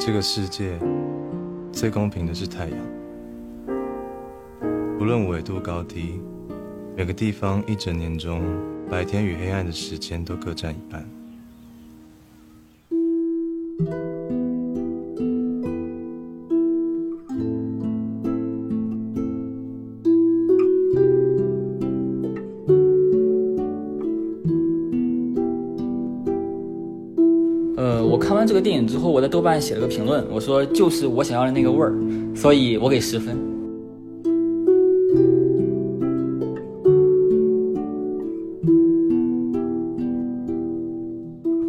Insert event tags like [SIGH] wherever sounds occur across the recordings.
这个世界最公平的是太阳，无论纬度高低，每个地方一整年中，白天与黑暗的时间都各占一半。个电影之后，我在豆瓣写了个评论，我说就是我想要的那个味儿，所以我给十分。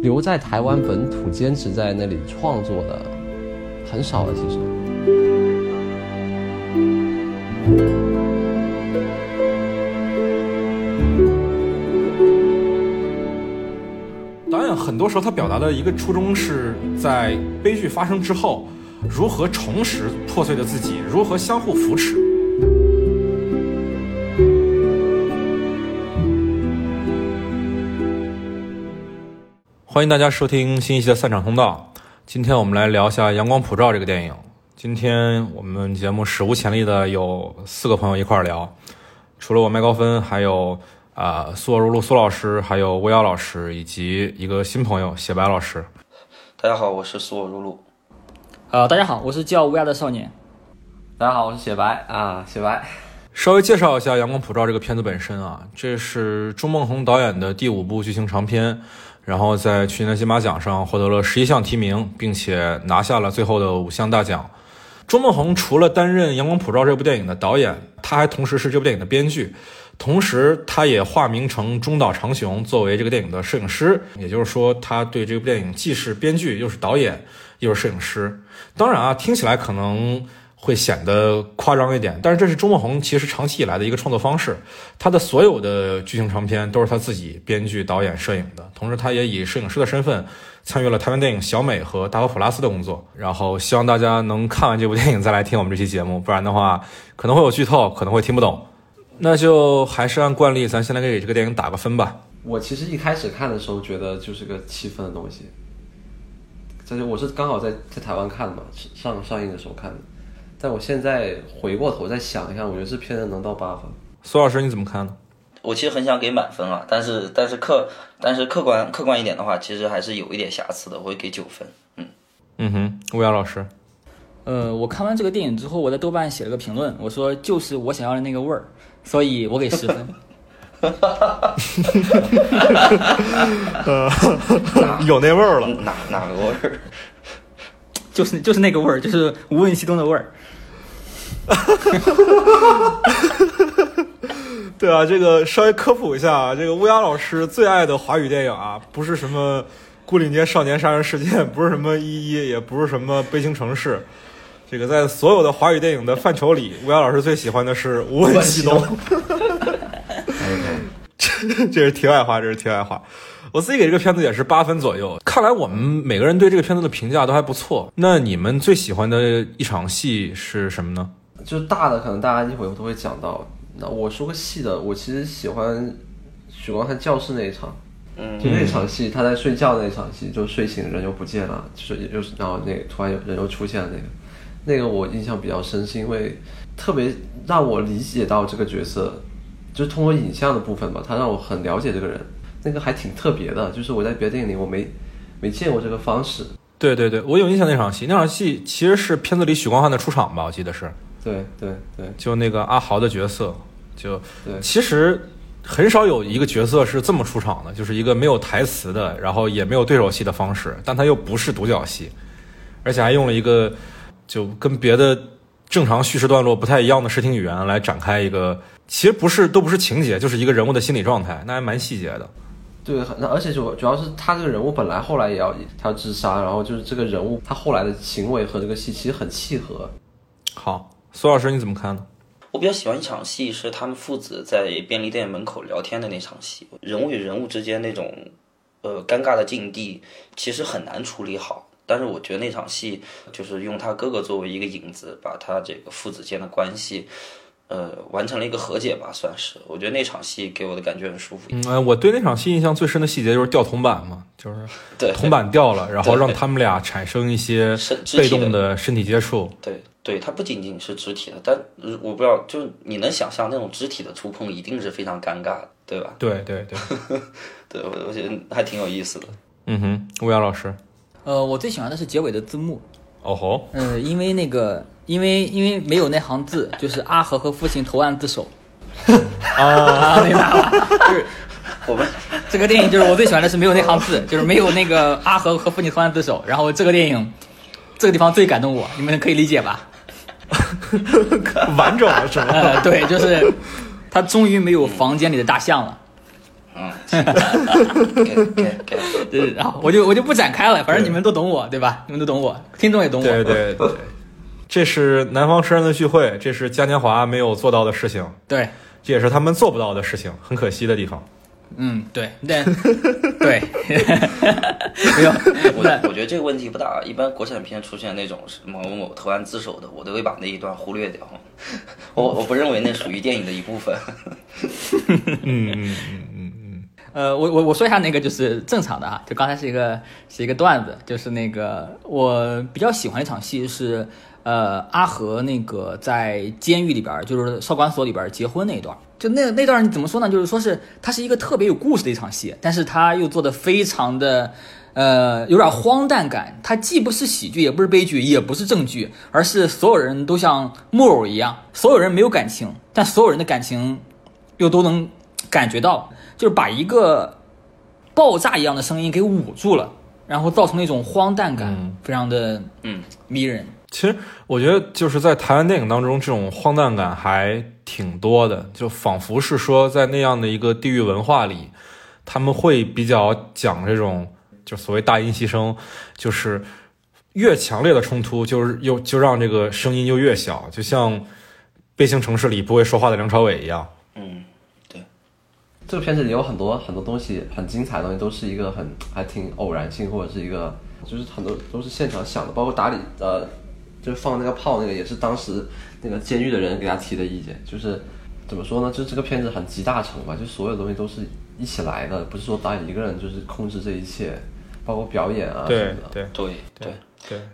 留在台湾本土坚持在那里创作的很少了，其实。时候他表达的一个初衷是在悲剧发生之后，如何重拾破碎的自己，如何相互扶持。欢迎大家收听新一期的散场通道。今天我们来聊一下《阳光普照》这个电影。今天我们节目史无前例的有四个朋友一块儿聊，除了我麦高芬，还有啊苏若如苏老师，还有乌鸦老师，以及一个新朋友写白老师。大家好，我是苏我如露。呃，大家好，我是叫乌鸦的少年。大家好，我是雪白啊，雪白。稍微介绍一下《阳光普照》这个片子本身啊，这是朱梦红导演的第五部剧情长片，然后在去年的金马奖上获得了十一项提名，并且拿下了最后的五项大奖。朱梦红除了担任《阳光普照》这部电影的导演，他还同时是这部电影的编剧，同时他也化名成中岛长雄，作为这个电影的摄影师。也就是说，他对这部电影既是编剧，又是导演，又是摄影师。当然啊，听起来可能会显得夸张一点，但是这是钟孟宏其实长期以来的一个创作方式。他的所有的剧情长片都是他自己编剧、导演、摄影的，同时他也以摄影师的身份参与了台湾电影《小美》和《大佛普拉斯》的工作。然后希望大家能看完这部电影再来听我们这期节目，不然的话可能会有剧透，可能会听不懂。那就还是按惯例，咱先来给这个电影打个分吧。我其实一开始看的时候觉得就是个七分的东西，但是我是刚好在在台湾看的嘛，上上映的时候看的。但我现在回过头再想一下，我觉得这片子能到八分。苏老师你怎么看呢？我其实很想给满分啊，但是但是客但是客观客观一点的话，其实还是有一点瑕疵的，我会给九分。嗯嗯哼，乌鸦老师，呃，我看完这个电影之后，我在豆瓣写了个评论，我说就是我想要的那个味儿，所以我给十分。[LAUGHS] 有那味儿了。哪哪个味儿？就是就是那个味儿，就是无问西东的味儿。[LAUGHS] 对啊，这个稍微科普一下啊，这个乌鸦老师最爱的华语电影啊，不是什么《牯岭街少年杀人事件》，不是什么《一一》，也不是什么《悲情城市》。这个在所有的华语电影的范畴里，乌鸦老师最喜欢的是《无问西东》。这 [LAUGHS] 这是题外话，这是题外话。我自己给这个片子也是八分左右。看来我们每个人对这个片子的评价都还不错。那你们最喜欢的一场戏是什么呢？就是大的，可能大家一会儿都会讲到。那我说个细的，我其实喜欢许光汉教室那一场，嗯就那场戏，他在睡觉那场戏，就睡醒人又不见了，就是又是然后那个突然有人又出现了那个，那个我印象比较深，是因为特别让我理解到这个角色，就是通过影像的部分吧，他让我很了解这个人，那个还挺特别的，就是我在别的电影里我没没见过这个方式。对对对，我有印象那场戏，那场戏其实是片子里许光汉的出场吧，我记得是，对对对就那个阿豪的角色，就对其实很少有一个角色是这么出场的，就是一个没有台词的，然后也没有对手戏的方式，但他又不是独角戏，而且还用了一个就跟别的正常叙事段落不太一样的视听语言来展开一个，其实不是都不是情节，就是一个人物的心理状态，那还蛮细节的。对，那而且主主要是他这个人物本来后来也要他要自杀，然后就是这个人物他后来的行为和这个戏其实很契合。好，苏老师你怎么看呢？我比较喜欢一场戏是他们父子在便利店门口聊天的那场戏，人物与人物之间那种呃尴尬的境地，其实很难处理好。但是我觉得那场戏就是用他哥哥作为一个引子，把他这个父子间的关系，呃完成了一个和解吧，算是。我觉得那场戏给我的感觉很舒服。嗯，呃我对那场戏印象最深的细节就是掉铜板嘛，就是对，铜板掉了，[LAUGHS] 然后让他们俩产生一些身被动的身体接触。对对，它不仅仅是肢体的，但呃我不知道，就是你能想象那种肢体的触碰一定是非常尴尬的，对吧？对对对，对，[LAUGHS] 我我觉得还挺有意思的。嗯哼，乌鸦老师，呃，我最喜欢的是结尾的字幕，哦吼，呃，因为那个，因为因为没有那行字，[LAUGHS] 就是阿和和父亲投案自首。啊，明白了，就是我们这个电影就是我最喜欢的是没有那行字，[LAUGHS] 就是没有那个阿和和父亲投案自首。然后这个电影这个地方最感动我，你们可以理解吧？[LAUGHS] 完整了是吗？呃，对，就是他终于没有房间里的大象了。嗯，给给给，对，[LAUGHS] 然后我就我就不展开了，反正你们都懂我，对吧？你们都懂我，听众也懂我。对对对，这是南方诗人的聚会，这是嘉年华没有做到的事情，对，这也是他们做不到的事情，很可惜的地方。嗯，对，但对，没有，我我觉得这个问题不大。一般国产片出现那种是某某某投案自首的，我都会把那一段忽略掉。我我不认为那属于电影的一部分。嗯 [LAUGHS] 嗯嗯，呃，我我我说一下那个就是正常的啊，就刚才是一个是一个段子，就是那个我比较喜欢一场戏是，呃，阿和那个在监狱里边儿，就是少管所里边儿结婚那一段，就那那段怎么说呢？就是说是它是一个特别有故事的一场戏，但是它又做的非常的。呃，有点荒诞感，它既不是喜剧，也不是悲剧，也不是正剧，而是所有人都像木偶一样，所有人没有感情，但所有人的感情又都能感觉到，就是把一个爆炸一样的声音给捂住了，然后造成那种荒诞感，嗯非常的嗯迷人。其实我觉得就是在台湾电影当中，这种荒诞感还挺多的，就仿佛是说在那样的一个地域文化里，他们会比较讲这种就所谓大音牺牲，就是越强烈的冲突，就是又就让这个声音就越小，就像《悲情城市》里不会说话的梁朝伟一样。嗯，这个片子里有很多很多东西很精彩的东西，都是一个很还挺偶然性，或者是一个就是很多都是现场想的，包括打理呃，就是放那个炮那个也是当时那个监狱的人给他提的意见，就是怎么说呢？就是这个片子很集大成吧，就所有东西都是一起来的，不是说导演一个人就是控制这一切，包括表演啊什么的。对对对。对，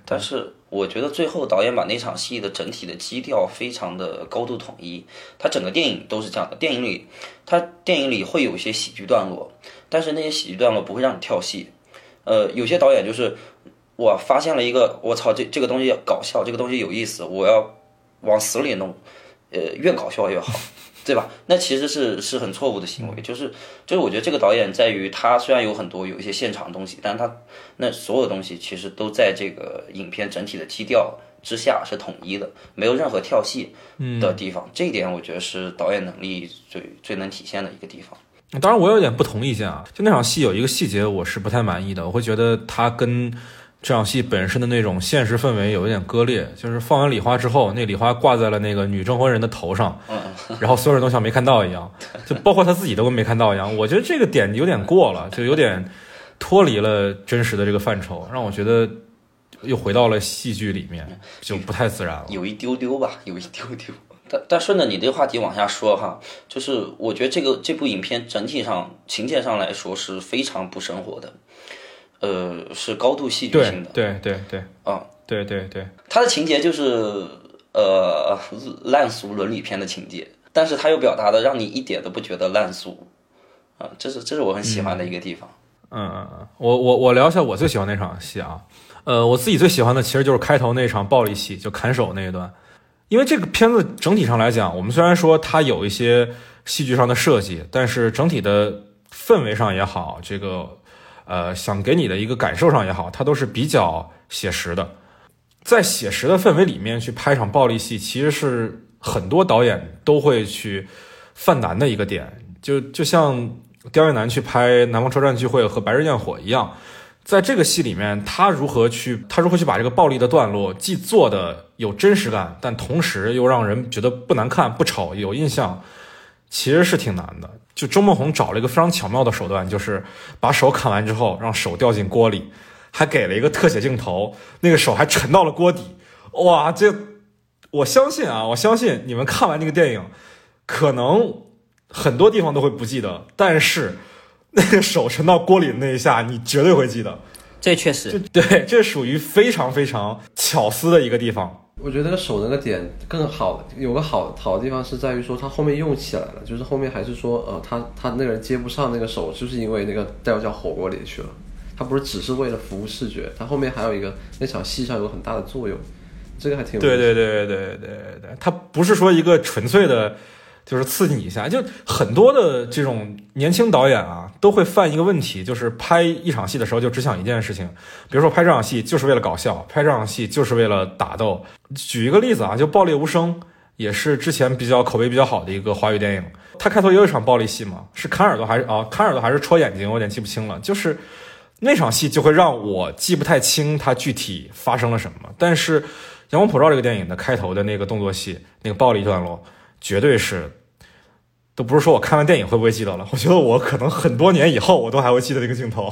但是我觉得最后导演把那场戏的整体的基调非常的高度统一，他整个电影都是这样的。电影里，他电影里会有一些喜剧段落，但是那些喜剧段落不会让你跳戏。呃，有些导演就是我发现了一个，我操，这这个东西搞笑，这个东西有意思，我要往死里弄，呃，越搞笑越好。对吧？那其实是是很错误的行为，就是就是我觉得这个导演在于他虽然有很多有一些现场的东西，但是他那所有的东西其实都在这个影片整体的基调之下是统一的，没有任何跳戏的地方。这一点我觉得是导演能力最最能体现的一个地方。当然我有点不同意见啊，就那场戏有一个细节我是不太满意的，我会觉得他跟这场戏本身的那种现实氛围有一点割裂，就是放完礼花之后，那礼花挂在了那个女证婚人的头上，[LAUGHS] 然后所有人都像没看到一样，就包括他自己都跟没看到一样。我觉得这个点有点过了，就有点脱离了真实的这个范畴，让我觉得又回到了戏剧里面，就不太自然了。有一丢丢吧，有一丢丢。但但顺着你这个话题往下说哈，就是我觉得这个这部影片整体上情节上来说是非常不生活的，呃，是高度戏剧性的。对对对，啊，对对对，它的情节就是呃烂俗伦理片的情节，但是它又表达的让你一点都不觉得烂俗，啊，这是这是我很喜欢的一个地方。嗯嗯嗯，我我我聊一下我最喜欢那场戏啊，呃，我自己最喜欢的其实就是开头那场暴力戏，就砍手那一段，因为这个片子整体上来讲，我们虽然说它有一些戏剧上的设计，但是整体的氛围上也好，这个呃想给你的一个感受上也好，它都是比较写实的。在写实的氛围里面去拍场暴力戏，其实是很多导演都会去犯难的一个点，就就像刁亦男去拍《南方车站聚会》和《白日焰火》一样，在这个戏里面，他如何去他如何去把这个暴力的段落既做的有真实感，但同时又让人觉得不难看、不丑、有印象，其实是挺难的。就周梦红找了一个非常巧妙的手段，就是把手砍完之后，让手掉进锅里，还给了一个特写镜头，那个手还沉到了锅底。哇，这我相信啊，我相信你们看完这个电影，可能很多地方都会不记得，但是那个手沉到锅里的那一下，你绝对会记得。这确实，对，这属于非常非常巧思的一个地方。我觉得那个手那个点更好，有个好好的地方是在于说他后面用起来了，就是后面还是说呃他他那个人接不上那个手，就是因为那个掉到火锅里去了。他不是只是为了服务视觉，他后面还有一个那场戏上有很大的作用，这个还挺对对对对对对对，他不是说一个纯粹的，就是刺激你一下，就很多的这种年轻导演啊，都会犯一个问题，就是拍一场戏的时候就只想一件事情，比如说拍这场戏就是为了搞笑，拍这场戏就是为了打斗。举一个例子啊，就《爆裂无声》也是之前比较口碑比较好的一个华语电影，它开头也有一场暴力戏嘛，是砍耳朵还是啊砍耳朵还是戳眼睛，我有点记不清了，就是。那场戏就会让我记不太清它具体发生了什么，但是《阳光普照》这个电影的开头的那个动作戏，那个暴力段落，绝对是，都不是说我看完电影会不会记得了，[LAUGHS] 我觉得我可能很多年以后我都还会记得那个镜头。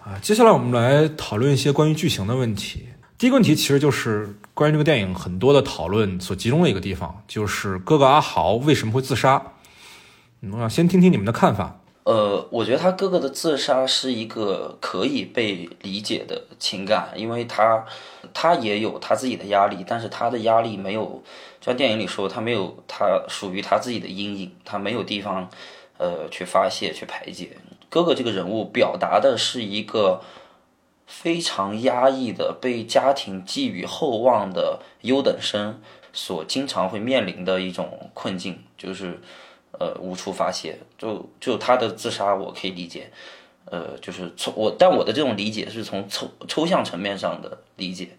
啊，接下来我们来讨论一些关于剧情的问题。第一个问题其实就是关于这个电影很多的讨论所集中的一个地方，就是哥哥阿豪为什么会自杀。我想先听听你们的看法。呃，我觉得他哥哥的自杀是一个可以被理解的情感，因为他他也有他自己的压力，但是他的压力没有，就像电影里说，他没有他属于他自己的阴影，他没有地方呃去发泄去排解。哥哥这个人物表达的是一个非常压抑的、被家庭寄予厚望的优等生所经常会面临的一种困境，就是。呃，无处发泄，就就他的自杀，我可以理解。呃，就是从我，但我的这种理解是从抽抽象层面上的理解。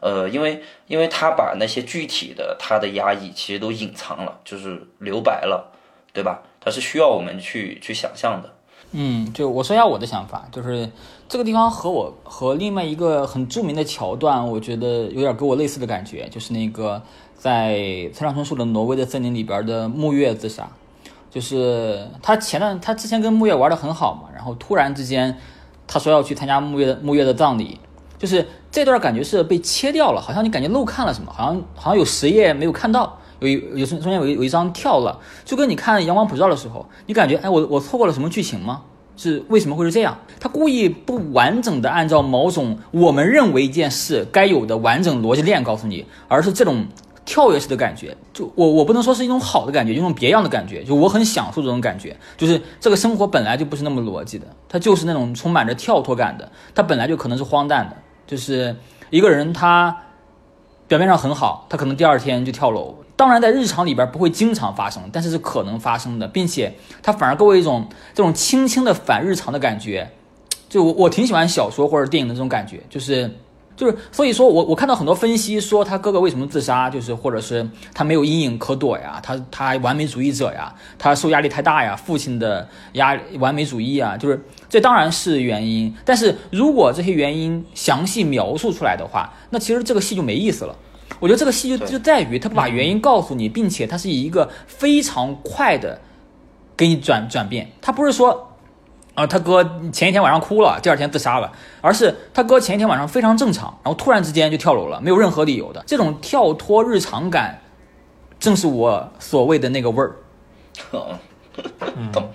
呃，因为因为他把那些具体的他的压抑其实都隐藏了，就是留白了，对吧？他是需要我们去去想象的。嗯，就我说一下我的想法，就是这个地方和我和另外一个很著名的桥段，我觉得有点给我类似的感觉，就是那个在村上春树的《挪威的森林》里边的木月自杀。就是他前段他之前跟木月玩的很好嘛，然后突然之间，他说要去参加木月木月的葬礼，就是这段感觉是被切掉了，好像你感觉漏看了什么，好像好像有十页没有看到，有一有中间有有一张跳了，就跟你看《阳光普照》的时候，你感觉哎我我错过了什么剧情吗？是为什么会是这样？他故意不完整的按照某种我们认为一件事该有的完整逻辑链告诉你，而是这种。跳跃式的感觉，就我我不能说是一种好的感觉，一种别样的感觉，就我很享受这种感觉。就是这个生活本来就不是那么逻辑的，它就是那种充满着跳脱感的，它本来就可能是荒诞的。就是一个人他表面上很好，他可能第二天就跳楼。当然，在日常里边不会经常发生，但是是可能发生的，并且它反而给我一种这种轻轻的反日常的感觉。就我我挺喜欢小说或者电影的这种感觉，就是。就是，所以说我我看到很多分析说他哥哥为什么自杀，就是或者是他没有阴影可躲呀，他他完美主义者呀，他受压力太大呀，父亲的压完美主义啊，就是这当然是原因。但是如果这些原因详细描述出来的话，那其实这个戏就没意思了。我觉得这个戏就就在于他不把原因告诉你，并且他是以一个非常快的给你转转变，他不是说。啊，他哥前一天晚上哭了，第二天自杀了，而是他哥前一天晚上非常正常，然后突然之间就跳楼了，没有任何理由的。这种跳脱日常感，正是我所谓的那个味儿。懂。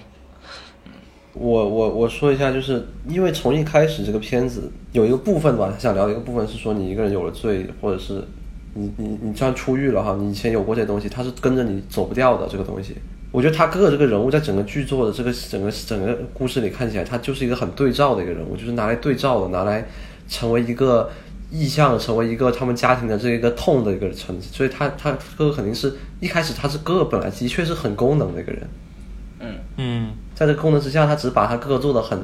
我我我说一下，就是因为从一开始这个片子有一个部分吧，想聊的一个部分是说你一个人有了罪，或者是你你你这样出狱了哈，你以前有过这东西，它是跟着你走不掉的这个东西。我觉得他哥哥这个人物在整个剧作的这个整个整个故事里看起来，他就是一个很对照的一个人物，就是拿来对照的，拿来成为一个意象，成为一个他们家庭的这一个痛的一个层次。所以，他他哥哥肯定是一开始他是哥哥本来的确是很功能的一个人，嗯嗯，在这个功能之下，他只是把他哥哥做的很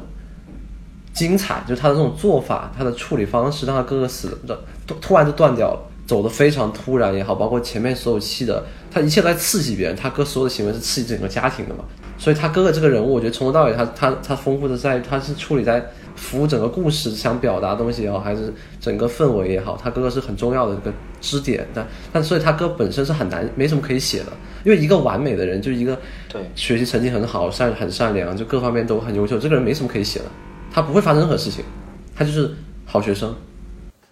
精彩，就是他的这种做法，他的处理方式，让他哥哥死的突突然就断掉了。走的非常突然也好，包括前面所有戏的，他一切在刺激别人。他哥所有的行为是刺激整个家庭的嘛，所以他哥哥这个人物，我觉得从头到尾，他他他丰富的在，他是处理在服务整个故事想表达东西也好，还是整个氛围也好，他哥哥是很重要的一个支点。但但所以他哥本身是很难，没什么可以写的，因为一个完美的人，就一个对学习成绩很好，善很善良，就各方面都很优秀，这个人没什么可以写的，他不会发生任何事情，他就是好学生。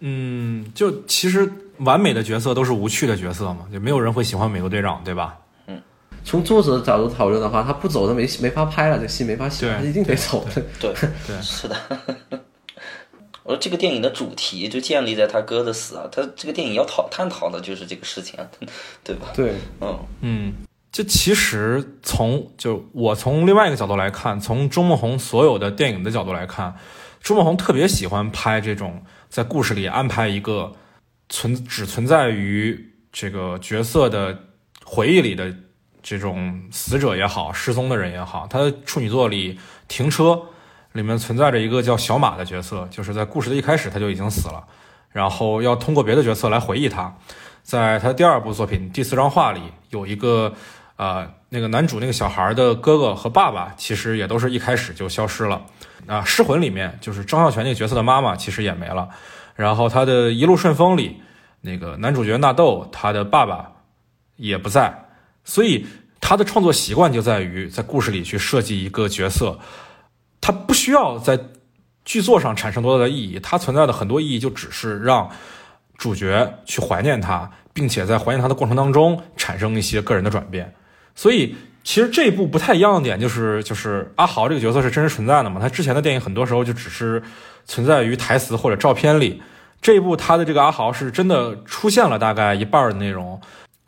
嗯，就其实完美的角色都是无趣的角色嘛，就没有人会喜欢美国队长，对吧？嗯从作者的角度讨论的话，他不走他没没法拍了，这戏没法写，对他一定得走的。对对是的。我说这个电影的主题就建立在他哥的死啊，他这个电影要讨探讨的就是这个事情啊，[LAUGHS] 对吧？对，嗯嗯，就其实从就我从另外一个角度来看，从周梦红所有的电影的角度来看，周梦红特别喜欢拍这种在故事里安排一个存只存在于这个角色的回忆里的这种死者也好，失踪的人也好。他的处女作里《停车》里面存在着一个叫小马的角色，就是在故事的一开始他就已经死了，然后要通过别的角色来回忆他。在他第二部作品第四张画里，有一个呃，那个男主那个小孩的哥哥和爸爸，其实也都是一开始就消失了。啊，《失魂》里面就是张孝全那个角色的妈妈，其实也没了。然后他的一路顺风里，那个男主角纳豆，他的爸爸也不在。所以他的创作习惯就在于在故事里去设计一个角色，他不需要在剧作上产生多大的意义，他存在的很多意义就只是让主角去怀念他，并且在怀念他的过程当中产生一些个人的转变。所以其实这一部不太一样的点就是，就是阿豪这个角色是真实存在的嘛？他之前的电影很多时候就只是存在于台词或者照片里，这一部他的这个阿豪是真的出现了大概一半的内容。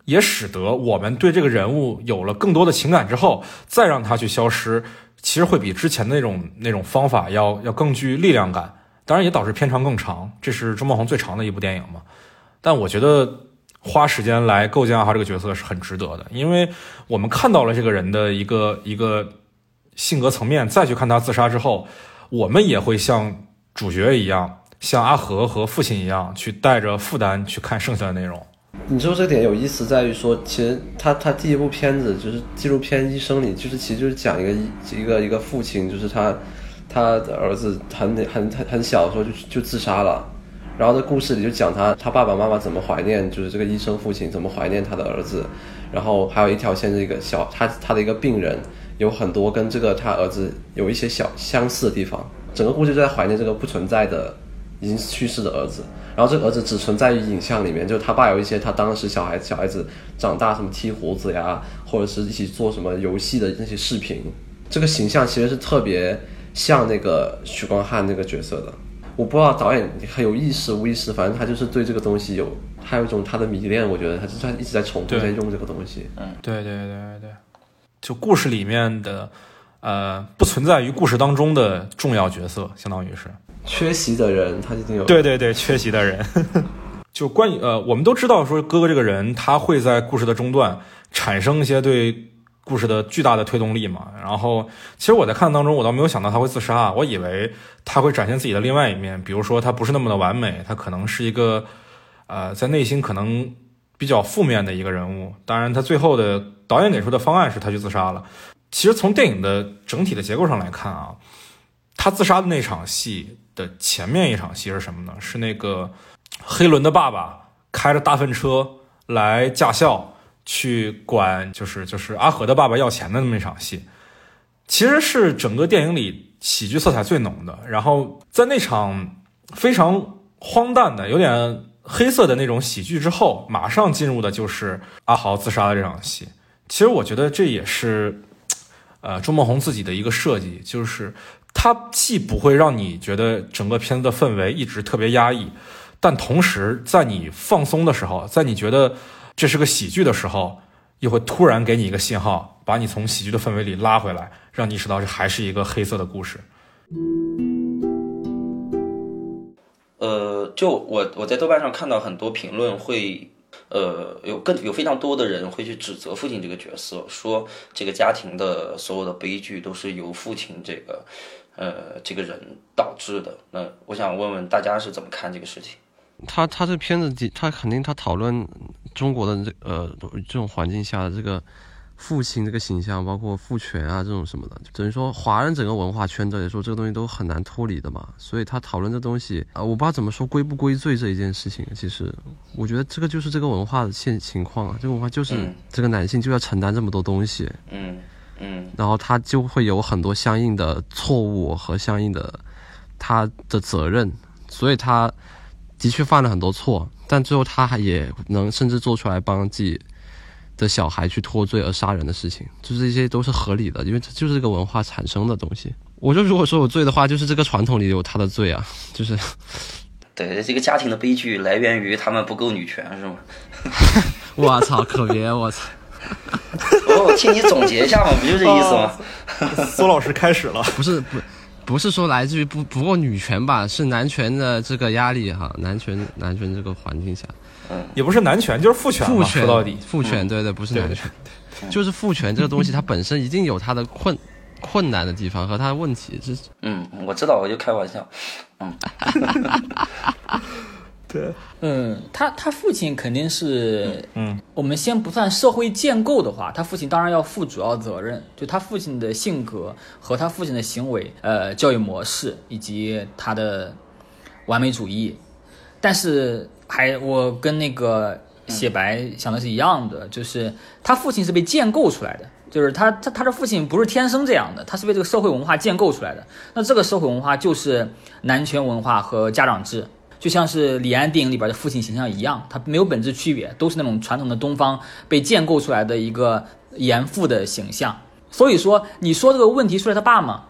也使得我们对这个人物有了更多的情感之后，再让他去消失，其实会比之前的那种那种方法要要更具力量感。当然也导致片长更长，这是周梦红最长的一部电影嘛。但我觉得花时间来构建阿豪这个角色是很值得的，因为我们看到了这个人的一个一个性格层面，再去看他自杀之后，我们也会像主角一样，像阿和和父亲一样，去带着负担去看剩下的内容。你说这点有意思在于说，其实他他第一部片子就是纪录片《医生》里，就是其实就是讲一个一个一个父亲，就是他他的儿子很很很很小的时候就就自杀了，然后在故事里就讲他他爸爸妈妈怎么怀念，就是这个医生父亲怎么怀念他的儿子，然后还有一条线是一个小他他的一个病人，有很多跟这个他儿子有一些小相似的地方，整个故事就在怀念这个不存在的已经去世的儿子。然后这个儿子只存在于影像里面，就他爸有一些他当时小孩小孩子长大什么剃胡子呀，或者是一起做什么游戏的那些视频，这个形象其实是特别像那个许光汉那个角色的。我不知道导演很有意识无意识，反正他就是对这个东西有，他有一种他的迷恋，我觉得他就是他一直在重复对在用这个东西。对对对对对，就故事里面的，呃，不存在于故事当中的重要角色，相当于是。缺席的人他一定有。对对对，缺席的人。[LAUGHS] 就关于呃，我们都知道说哥哥这个人，他会在故事的中段产生一些对故事的巨大的推动力嘛。然后，其实我在看当中，我倒没有想到他会自杀，我以为他会展现自己的另外一面，比如说他不是那么的完美，他可能是一个呃，在内心可能比较负面的一个人物。当然，他最后的导演给出的方案是他去自杀了。其实从电影的整体的结构上来看啊，他自杀的那场戏的前面一场戏是什么呢？是那个黑伦的爸爸开着大粪车来驾校去管，就是就是阿和的爸爸要钱的那么一场戏，其实是整个电影里喜剧色彩最浓的。然后在那场非常荒诞的、有点黑色的那种喜剧之后，马上进入的就是阿豪自杀的这场戏。其实我觉得这也是，呃，周梦红自己的一个设计，就是它既不会让你觉得整个片子的氛围一直特别压抑，但同时在你放松的时候，在你觉得这是个喜剧的时候，又会突然给你一个信号，把你从喜剧的氛围里拉回来，让你意识到这还是一个黑色的故事。呃，就我我在豆瓣上看到很多评论会，呃，有更有非常多的人会去指责父亲这个角色，说这个家庭的所有的悲剧都是由父亲这个，呃，这个人导致的。那我想问问大家是怎么看这个事情？他他这片子，他肯定他讨论中国的这呃这种环境下的这个父亲这个形象，包括父权啊这种什么的，等于说华人整个文化圈子来说，这个东西都很难脱离的嘛。所以他讨论这东西啊、我不知道怎么说归不归罪这一件事情。其实我觉得这个就是这个文化的现情况啊，这个文化就是嗯这个男性就要承担这么多东西，嗯嗯然后他就会有很多相应的错误和相应的他的责任，所以他的确犯了很多错，但最后他还也能甚至做出来帮自己的小孩去脱罪而杀人的事情，就是这些都是合理的，因为这就是这个文化产生的东西。我就如果说有罪的话，就是这个传统里有他的罪啊，就是对，这个家庭的悲剧来源于他们不够女权，是吗？[LAUGHS] 我操，可别我操！我我替你总结一下嘛，不就这意思吗？苏老师开始了，[LAUGHS] 不是不不是说来自于不不够女权吧，是男权的这个压力哈，男权男权这个环境下，也不是男权，就是父权嘛。父权说到底，父权对对，不是男权，就是父权这个东西它本身一定有它的困困难的地方和它的问题，这嗯，我知道，我就开玩笑。嗯 [LAUGHS] 对，嗯，他他父亲肯定是，嗯，我们先不算社会建构的话，他父亲当然要负主要责任，就他父亲的性格和他父亲的行为，呃，教育模式以及他的完美主义。但是还我跟那个写白想的是一样的，就是他父亲是被建构出来的，就是他他他的父亲不是天生这样的，他是被这个社会文化建构出来的。那这个社会文化就是男权文化和家长制。就像是李安电影里边的父亲形象一样，他没有本质区别，都是那种传统的东方被建构出来的一个严父的形象。所以说，你说这个问题出在他爸吗？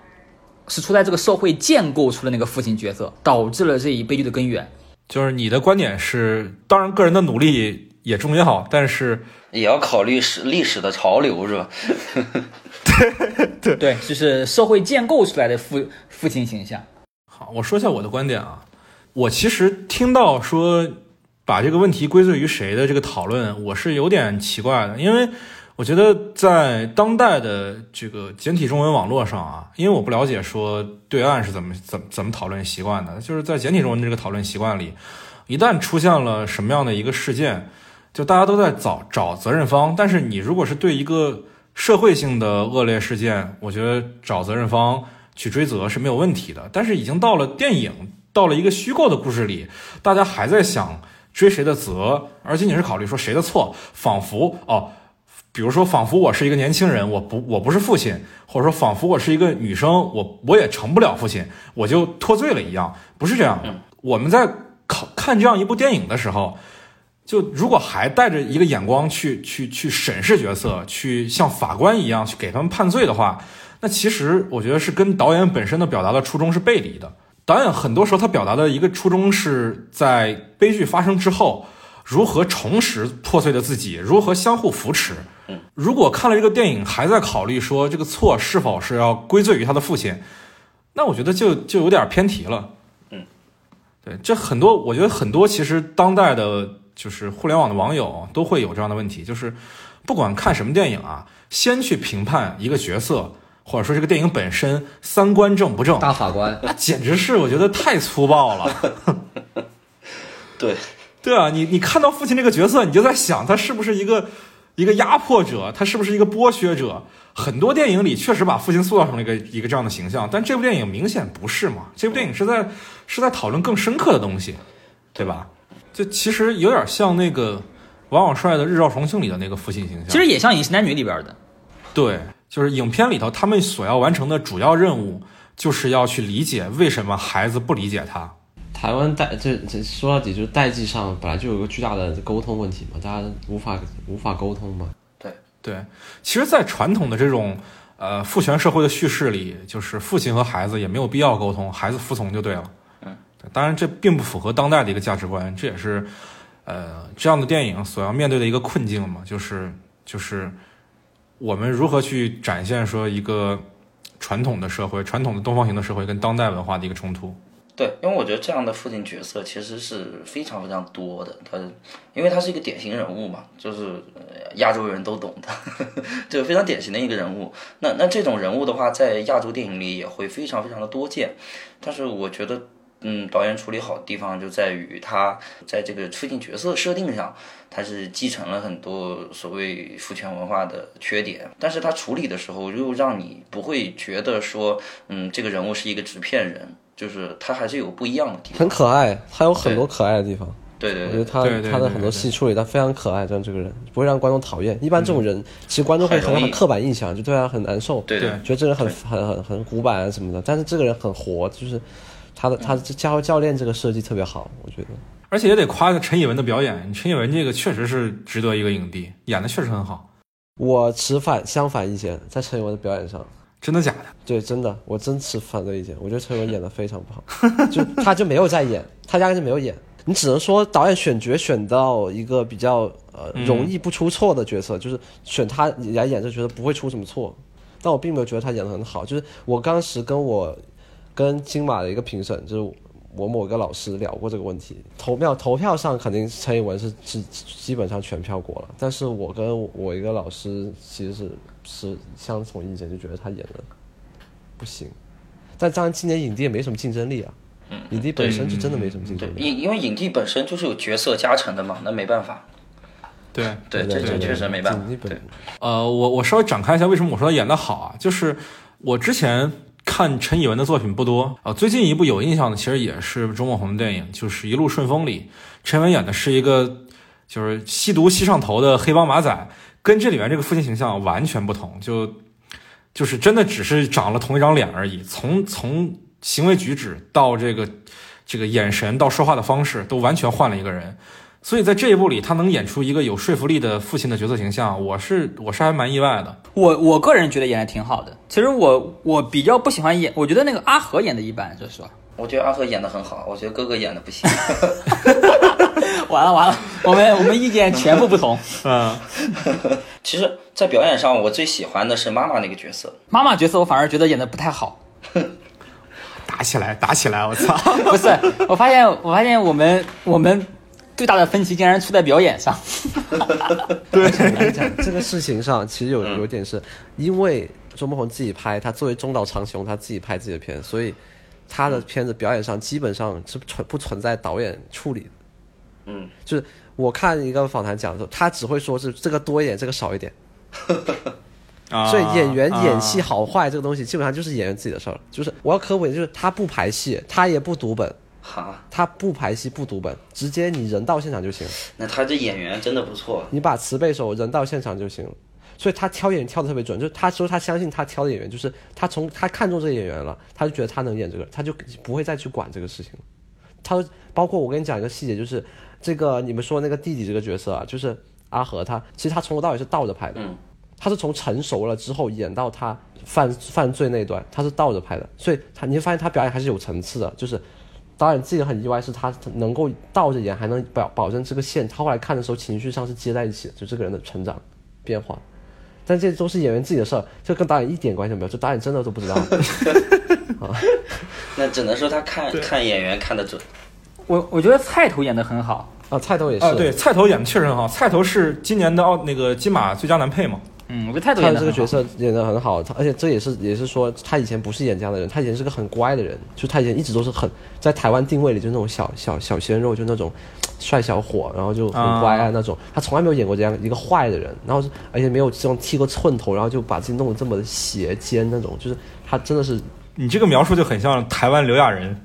是出在这个社会建构出的那个父亲角色，导致了这一悲剧的根源。就是你的观点是，当然个人的努力也重要，但是也要考虑史历史的潮流，是吧？[LAUGHS] 对，就是社会建构出来的父父亲形象。好，我说一下我的观点啊。我其实听到说把这个问题归罪于谁的这个讨论，我是有点奇怪的，因为我觉得在当代的这个简体中文网络上啊，因为我不了解说对岸是怎么怎么怎么讨论习惯的，就是在简体中文这个讨论习惯里，一旦出现了什么样的一个事件，就大家都在找找责任方，但是你如果是对一个社会性的恶劣事件，我觉得找责任方去追责是没有问题的，但是已经到了电影。到了一个虚构的故事里，大家还在想追谁的责，而仅仅是考虑说谁的错，仿佛哦，比如说仿佛我是一个年轻人，我不我不是父亲，或者说仿佛我是一个女生，我我也成不了父亲，我就脱罪了一样，不是这样的。我们在考看这样一部电影的时候，就如果还带着一个眼光去去去审视角色，去像法官一样去给他们判罪的话，那其实我觉得是跟导演本身的表达的初衷是背离的。导演很多时候他表达的一个初衷是在悲剧发生之后，如何重拾破碎的自己，如何相互扶持。如果看了这个电影还在考虑说这个错是否是要归罪于他的父亲，那我觉得就就有点偏题了。嗯，对，这很多我觉得很多其实当代的就是互联网的网友都会有这样的问题，就是不管看什么电影啊，先去评判一个角色。或者说这个电影本身三观正不正？大法官，那简直是我觉得太粗暴了。[LAUGHS] 对，对啊，你你看到父亲这个角色，你就在想他是不是一个一个压迫者，他是不是一个剥削者？很多电影里确实把父亲塑造成了一个一个这样的形象，但这部电影明显不是嘛？这部电影是在是在讨论更深刻的东西，对吧？就其实有点像那个王小帅的《日照重庆》里的那个父亲形象，其实也像《饮食男女》里边的。对。就是影片里头，他们所要完成的主要任务，就是要去理解为什么孩子不理解他。台湾代这这说到底就是代际上本来就有个巨大的沟通问题嘛，大家无法无法沟通嘛。对对，其实，在传统的这种呃父权社会的叙事里，就是父亲和孩子也没有必要沟通，孩子服从就对了。嗯，当然这并不符合当代的一个价值观，这也是呃这样的电影所要面对的一个困境嘛，就是就是。我们如何去展现说一个传统的社会、传统的东方型的社会跟当代文化的一个冲突？对，因为我觉得这样的父亲角色其实是非常非常多的。他，因为他是一个典型人物嘛，就是亚洲人都懂的，[LAUGHS] 这个非常典型的一个人物。那那这种人物的话，在亚洲电影里也会非常非常的多见。但是我觉得。嗯，导演处理好的地方就在于他在这个父亲角色设定上，他是继承了很多所谓父权文化的缺点，但是他处理的时候又让你不会觉得说，嗯，这个人物是一个纸片人，就是他还是有不一样的地方。很可爱，他有很多可爱的地方。对对，我觉得他他的很多戏处理的非常可爱，这样这个人不会让观众讨厌。一般这种人，其实观众会很很刻板印象，就对他很难受，对对，觉得这个人很很很很古板啊什么的。但是这个人很活，就是。他的他教教练这个设计特别好，我觉得。而且也得夸陈以文的表演，陈以文这个确实是值得一个影帝，演的确实很好。我持反相反意见，在陈以文的表演上，真的假的？对，真的，我真持反对意见。我觉得陈以文演的非常不好，[LAUGHS] 就他就没有在演，他压根就没有演。你只能说导演选角选到一个比较呃容易不出错的角色，就是选他来演这角色不会出什么错。但我并没有觉得他演的很好，就是我当时跟我跟金马的一个评审，就是我某个老师聊过这个问题。投票投票上肯定陈以文是是基本上全票过了，但是我跟我一个老师其实是是相同意见，就觉得他演的不行。但当然今年影帝也没什么竞争力啊，影帝本身就真的没什么竞争，力。因因为影帝本身就是有角色加成的嘛，那没办法。对，对，这这确实没办法影帝。本对，呃，我我稍微展开一下为什么我说他演的好啊，就是我之前看陈以文的作品不多啊、最近一部有印象的其实也是周梦红的电影，就是《一路顺风》里，陈文演的是一个就是吸毒吸上头的黑帮马仔，跟这里面这个父亲形象完全不同，就就是真的只是长了同一张脸而已，从从行为举止到这个这个眼神到说话的方式都完全换了一个人。所以在这一部里，他能演出一个有说服力的父亲的角色形象，我是我是还蛮意外的。我我个人觉得演的挺好的。其实我我比较不喜欢演，我觉得那个阿和演的一般，说实话。我觉得阿和演的很好，我觉得哥哥演的不行。[LAUGHS] 完了完了，我们我们意见全部不同。[LAUGHS] 嗯，[LAUGHS] 其实，在表演上，我最喜欢的是妈妈那个角色。妈妈角色我反而觉得演的不太好。打起来，打起来！我操！不是，我发现我发现我们我们最大的分歧竟然出在表演上。我跟你讲，这个事情上其实有有点是，因为周梦红自己拍，他作为中岛长雄，他自己拍自己的片，所以他的片子表演上基本上是存不存在导演处理的。嗯，就是我看一个访谈讲说，他只会说是这个多一点，这个少一点。[LAUGHS] 啊所以演员演戏啊好坏这个东西，基本上就是演员自己的事儿。就是我要科普的，就是他不排戏，他也不读本，哈，他不排戏不读本，直接你人到现场就行了。那他这演员真的不错。你把词背熟，人到现场就行了。所以他挑演员挑的特别准，就是他说他相信他挑的演员，就是他从他看中这个演员了，他就觉得他能演这个，他就不会再去管这个事情了。他包括我跟你讲一个细节，就是这个你们说那个弟弟这个角色啊，就是阿和他，其实他从头到尾是倒着拍的，嗯他是从成熟了之后演到他犯犯罪那段，他是倒着拍的，所以他你会发现他表演还是有层次的，就是导演自己很意外，是他能够倒着演，还能保保证这个线，他后来看的时候情绪上是接在一起的，就这个人的成长变化。但这都是演员自己的事儿，这跟导演一点关系都没有，这导演真的都不知道。[LAUGHS] 那只能说他看看演员看得准。我我觉得菜头演的很好。啊，菜头也是，啊，对，菜头演的确实很好。菜头是今年的奥那个金马最佳男配嘛？嗯，我觉得他这个角色演的很好，他而且这也是也是说他以前不是演这样的人，他以前是个很乖的人，就他以前一直都是很在台湾定位里就是那种小小小鲜肉，就那种帅小伙，然后就很乖啊那种，他从来没有演过这样一个坏的人，然后而且没有这种剃过寸头，然后就把自己弄得这么的斜尖那种，就是他真的是你这个描述就很像台湾刘亚仁，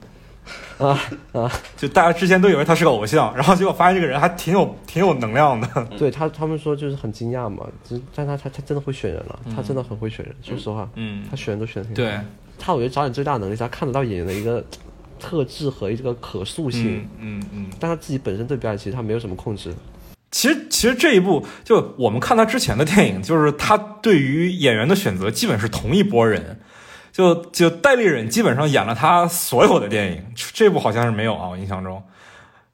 啊啊，就大家之前都以为他是个偶像，然后结果发现这个人还挺有挺有能量的。[LAUGHS] 对他他们说就是很惊讶嘛，就但他他他真的会选人了，他真的很会选人，说实话，嗯他选人都选的挺好。对，他我觉得导演最大的能力是他看得到演员的一个特质和一个可塑性。嗯嗯嗯。但他自己本身对表演其实他没有什么控制。其实，其实这一部就我们看他之前的电影，就是他对于演员的选择基本是同一拨人，就就戴立忍基本上演了他所有的电影，这部好像是没有啊，我印象中。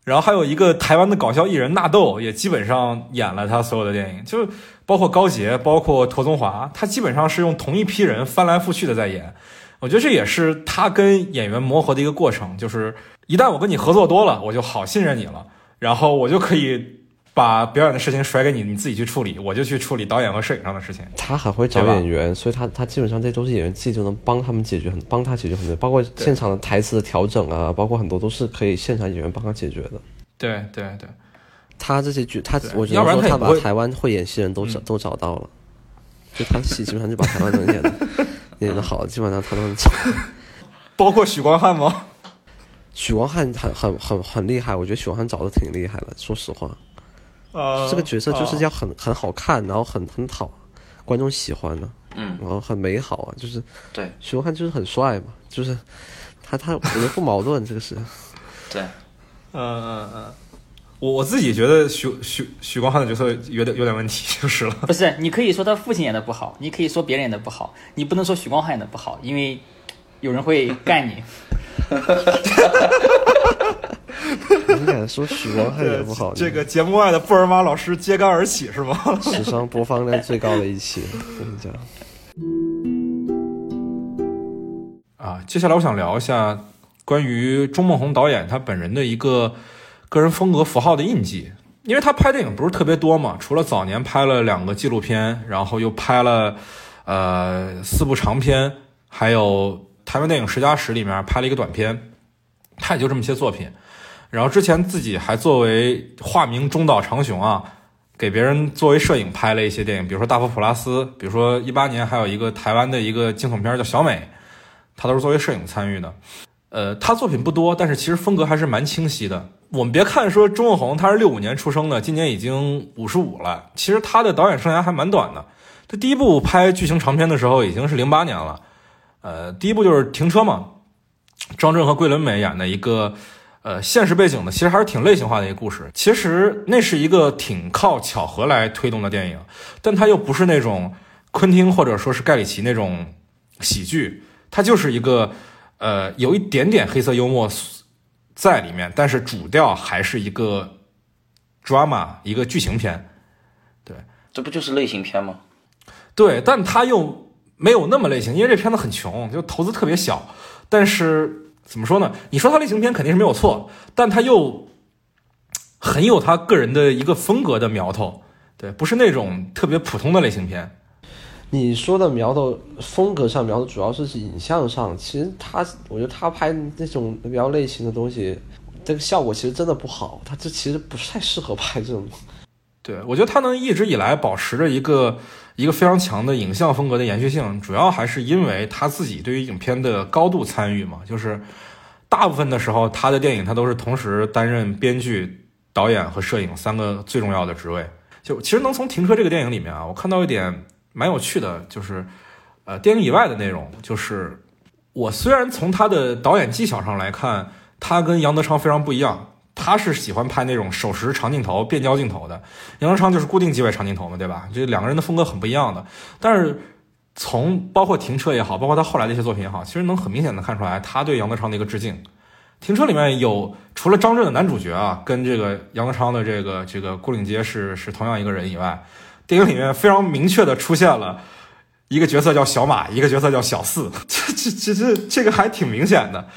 然后还有一个台湾的搞笑艺人纳豆，也基本上演了他所有的电影，就包括高捷，包括陀宗华，他基本上是用同一批人翻来覆去的在演。我觉得这也是他跟演员磨合的一个过程，就是一旦我跟你合作多了，我就好信任你了，然后我就可以把表演的事情甩给你，你自己去处理，我就去处理导演和摄影上的事情。他很会找演员，所以他他基本上这都是演员自己就能帮他们解决很帮他解决很多，包括现场的台词的调整啊，包括很多都是可以现场演员帮他解决的。对对对，他这些剧，他我觉得说他把台湾会演戏人都找、嗯都找到了，就他戏基本上就把台湾能演的演的好，基本上他都能找。[LAUGHS] 包括许光汉吗？许光汉很很很很厉害，我觉得许光汉找的挺厉害的，说实话。呃，这个角色就是啊要很很好看，然后很很讨观众喜欢的，嗯，然后很美好啊，就是对，许光汉就是很帅嘛，就是他他我觉得不矛盾，这个是。[LAUGHS] 对，嗯嗯嗯，我我自己觉得许许许光汉的角色有点有点问题，[LAUGHS] 就是了。不是，你可以说他父亲演的不好，你可以说别人演的不好，你不能说许光汉演的不好，因为有人会干你。[LAUGHS] 说许光汉也不好？这个节目外的布尔玛老师揭竿而起是吗？[LAUGHS] 史上播放量最高的一期，我跟你讲。啊，接下来我想聊一下关于钟孟宏导演他本人的一个个人风格符号的印记，因为他拍电影不是特别多嘛，除了早年拍了两个纪录片，然后又拍了呃四部长片，还有台湾电影十佳史里面拍了一个短片，他也就这么些作品。然后之前自己还作为化名中岛长雄啊，给别人作为摄影拍了一些电影，比如说《大佛普拉斯》，比如说一八年还有一个台湾的一个惊悚片叫《小美》，他都是作为摄影参与的。呃，他作品不多，但是其实风格还是蛮清晰的。我们别看说钟孟宏他是六五年出生的，今年已经五十五了，其实他的导演生涯还蛮短的。他第一部拍剧情长片的时候已经是零八年了，呃，第一部就是《停车》嘛，张震和桂纶镁演的一个。呃，现实背景的，其实还是挺类型化的一个故事。其实那是一个挺靠巧合来推动的电影，但它又不是那种昆汀或者说是盖里奇那种喜剧，它就是一个呃有一点点黑色幽默在里面，但是主调还是一个 drama 一个剧情片。对，这不就是类型片吗？对，但它又没有那么类型，因为这片子很穷，就投资特别小，但是。怎么说呢？你说他类型片肯定是没有错，但他又很有他个人的一个风格的苗头，对，不是那种特别普通的类型片。你说的苗头，风格上苗头，主要是影像上。其实他，我觉得他拍那种比较类型的东西，这个效果其实真的不好。他这其实不太适合拍这种。对，我觉得他能一直以来保持着一个。一个非常强的影像风格的延续性，主要还是因为他自己对于影片的高度参与嘛。就是大部分的时候，他的电影他都是同时担任编剧、导演和摄影三个最重要的职位。就其实能从《停车》这个电影里面啊，我看到一点蛮有趣的，就是呃，电影以外的内容。就是我虽然从他的导演技巧上来看，他跟杨德昌非常不一样。他是喜欢拍那种手持长镜头、变焦镜头的，杨德昌就是固定机位长镜头嘛，对吧？这两个人的风格很不一样的。但是从包括停车也好，包括他后来的一些作品也好，其实能很明显的看出来他对杨德昌的一个致敬。停车里面有除了张震的男主角啊，跟这个杨德昌的这个这个顾岭街是是同样一个人以外，电影里面非常明确的出现了一个角色叫小马，一个角色叫小四，这 [LAUGHS] 这这这这个还挺明显的。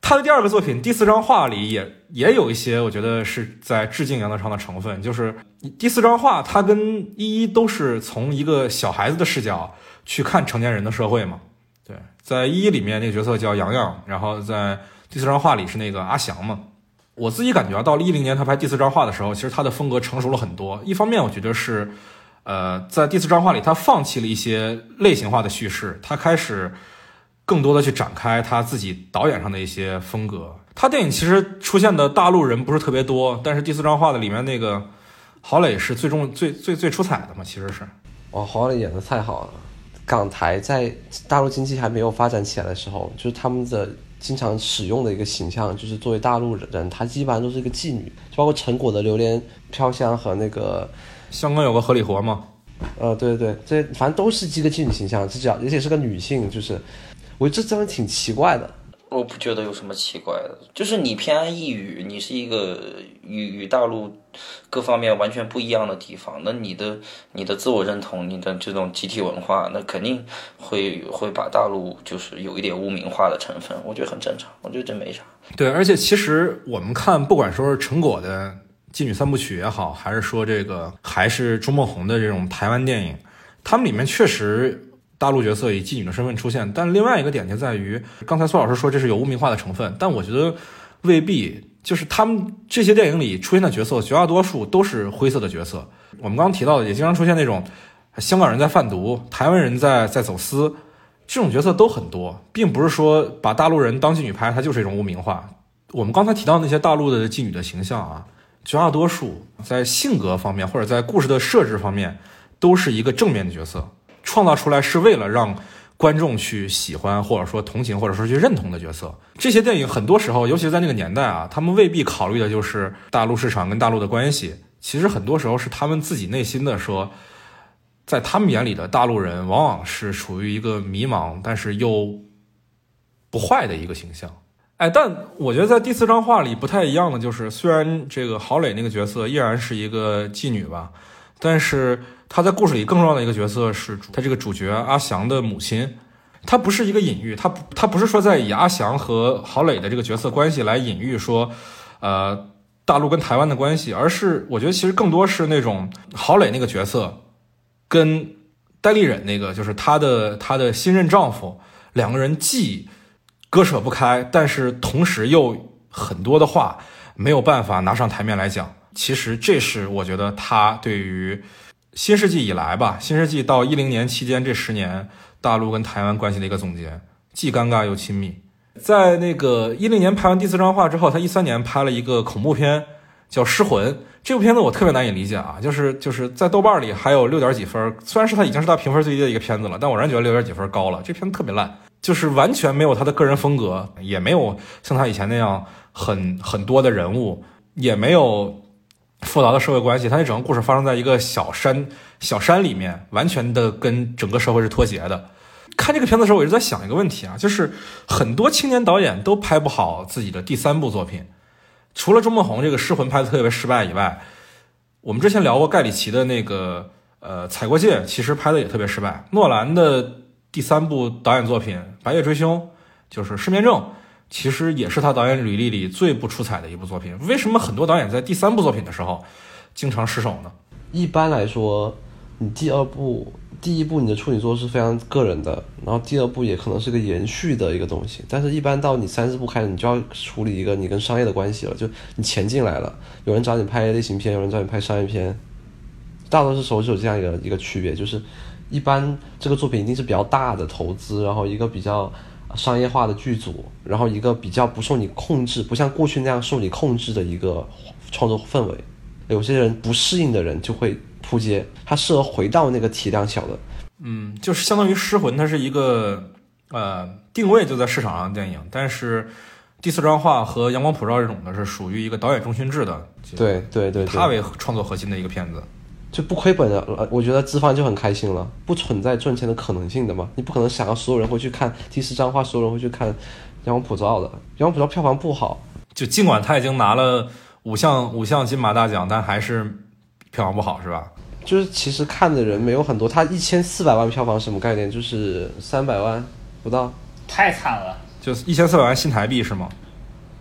他的第二个作品《第四张画》里也也有一些，我觉得是在致敬杨德昌的成分。就是第四张画，他跟一一都是从一个小孩子的视角去看成年人的社会嘛。对，在一一里面那个角色叫洋洋，然后在第四张画里是那个阿翔嘛。我自己感觉啊，到了一零年他拍第四张画的时候，其实他的风格成熟了很多。一方面，我觉得是，呃，在第四张画里他放弃了一些类型化的叙事，他开始。更多的去展开他自己导演上的一些风格。他电影其实出现的大陆人不是特别多，但是第四张画的里面那个郝蕾是最重、最最最出彩的嘛，其实是。哇，郝磊演的太好了。港台在大陆经济还没有发展起来的时候，就是他们的经常使用的一个形象，就是作为大陆人，她基本上都是一个妓女，包括陈果的《榴莲飘香》和那个香港有个合理活嘛？呃，对对对，这反正都是一个妓女形象，这叫而且是个女性，就是。我这真的挺奇怪的，我不觉得有什么奇怪的，就是你偏安一隅，你是一个与与大陆各方面完全不一样的地方，那你的你的自我认同，你的这种集体文化，那肯定会会把大陆就是有一点污名化的成分，我觉得很正常，我觉得这没啥。对，而且其实我们看，不管说是陈果的《妓女三部曲》也好，还是说这个还是朱孟红的这种台湾电影，他们里面确实。大陆角色以妓女的身份出现，但另外一个点就在于，刚才苏老师说这是有污名化的成分，但我觉得未必，就是他们这些电影里出现的角色，绝大多数都是灰色的角色。我们刚刚提到的，也经常出现那种香港人在贩毒，台湾人在在走私，这种角色都很多，并不是说把大陆人当妓女拍，它就是一种污名化。我们刚才提到那些大陆的妓女的形象啊，绝大多数在性格方面或者在故事的设置方面，都是一个正面的角色。创造出来是为了让观众去喜欢或者说同情或者说去认同的角色。这些电影很多时候，尤其在那个年代啊，他们未必考虑的就是大陆市场跟大陆的关系。其实很多时候是他们自己内心的说，在他们眼里的大陆人往往是处于一个迷茫但是又不坏的一个形象。哎，但我觉得在第四张画里不太一样的就是，虽然这个郝蕾那个角色依然是一个妓女吧，但是她在故事里更重要的一个角色是她这个主角阿祥的母亲。她不是一个隐喻，她她不是说在以阿祥和郝蕾的这个角色关系来隐喻说，呃，大陆跟台湾的关系，而是我觉得其实更多是那种郝蕾那个角色跟戴立忍那个就是她的她的新任丈夫两个人既。割舍不开，但是同时又很多的话没有办法拿上台面来讲。其实这是我觉得他对于新世纪以来吧，新世纪到一零年期间这十年大陆跟台湾关系的一个总结，既尴尬又亲密。在那个一零年拍完第四张画之后，他一三年拍了一个恐怖片叫《失魂》。这部片子我特别难以理解啊，就是就是在豆瓣里还有六点几分，虽然是他已经是他评分最低的一个片子了，但我仍然觉得六点几分高了。这片子特别烂。就是完全没有他的个人风格，也没有像他以前那样很很多的人物，也没有复杂的社会关系。它那整个故事发生在一个小山小山里面，完全的跟整个社会是脱节的。看这个片子的时候，我一直在想一个问题啊，就是很多青年导演都拍不好自己的第三部作品，除了周梦红这个《失魂》拍的特别失败以外，我们之前聊过盖里奇的那个呃《踩过界》，其实拍的也特别失败。诺兰的。第三部导演作品《白夜追凶》就是《失眠症》，其实也是他导演履历里最不出彩的一部作品。为什么很多导演在第三部作品的时候经常失手呢？一般来说，你第二部、第一部你的处女作是非常个人的，然后第二部也可能是个延续的一个东西。但是，一般到你三四部开始，你就要处理一个你跟商业的关系了，就你钱进来了，有人找你拍类型片，有人找你拍商业片，大多数时候是有这样一个一个区别，就是。一般这个作品一定是比较大的投资，然后一个比较商业化的剧组，然后一个比较不受你控制，不像过去那样受你控制的一个创作氛围。有些人不适应的人就会扑街，他适合回到那个体量小的。嗯，就是相当于《失魂》，它是一个呃定位就在市场上的电影，但是第四张画和《阳光普照》这种的是属于一个导演中心制的，对对对，他为创作核心的一个片子。就不亏本的，我觉得资方就很开心了，不存在赚钱的可能性的嘛。你不可能想要所有人会去看第四张画，所有人会去看《阳光普照》的，《阳光普照》票房不好。就尽管他已经拿了五项五项金马大奖，但还是票房不好，是吧？就是其实看的人没有很多，他一千四百万票房什么概念？就是三百万不到，太惨了。就是一千四百万新台币是吗？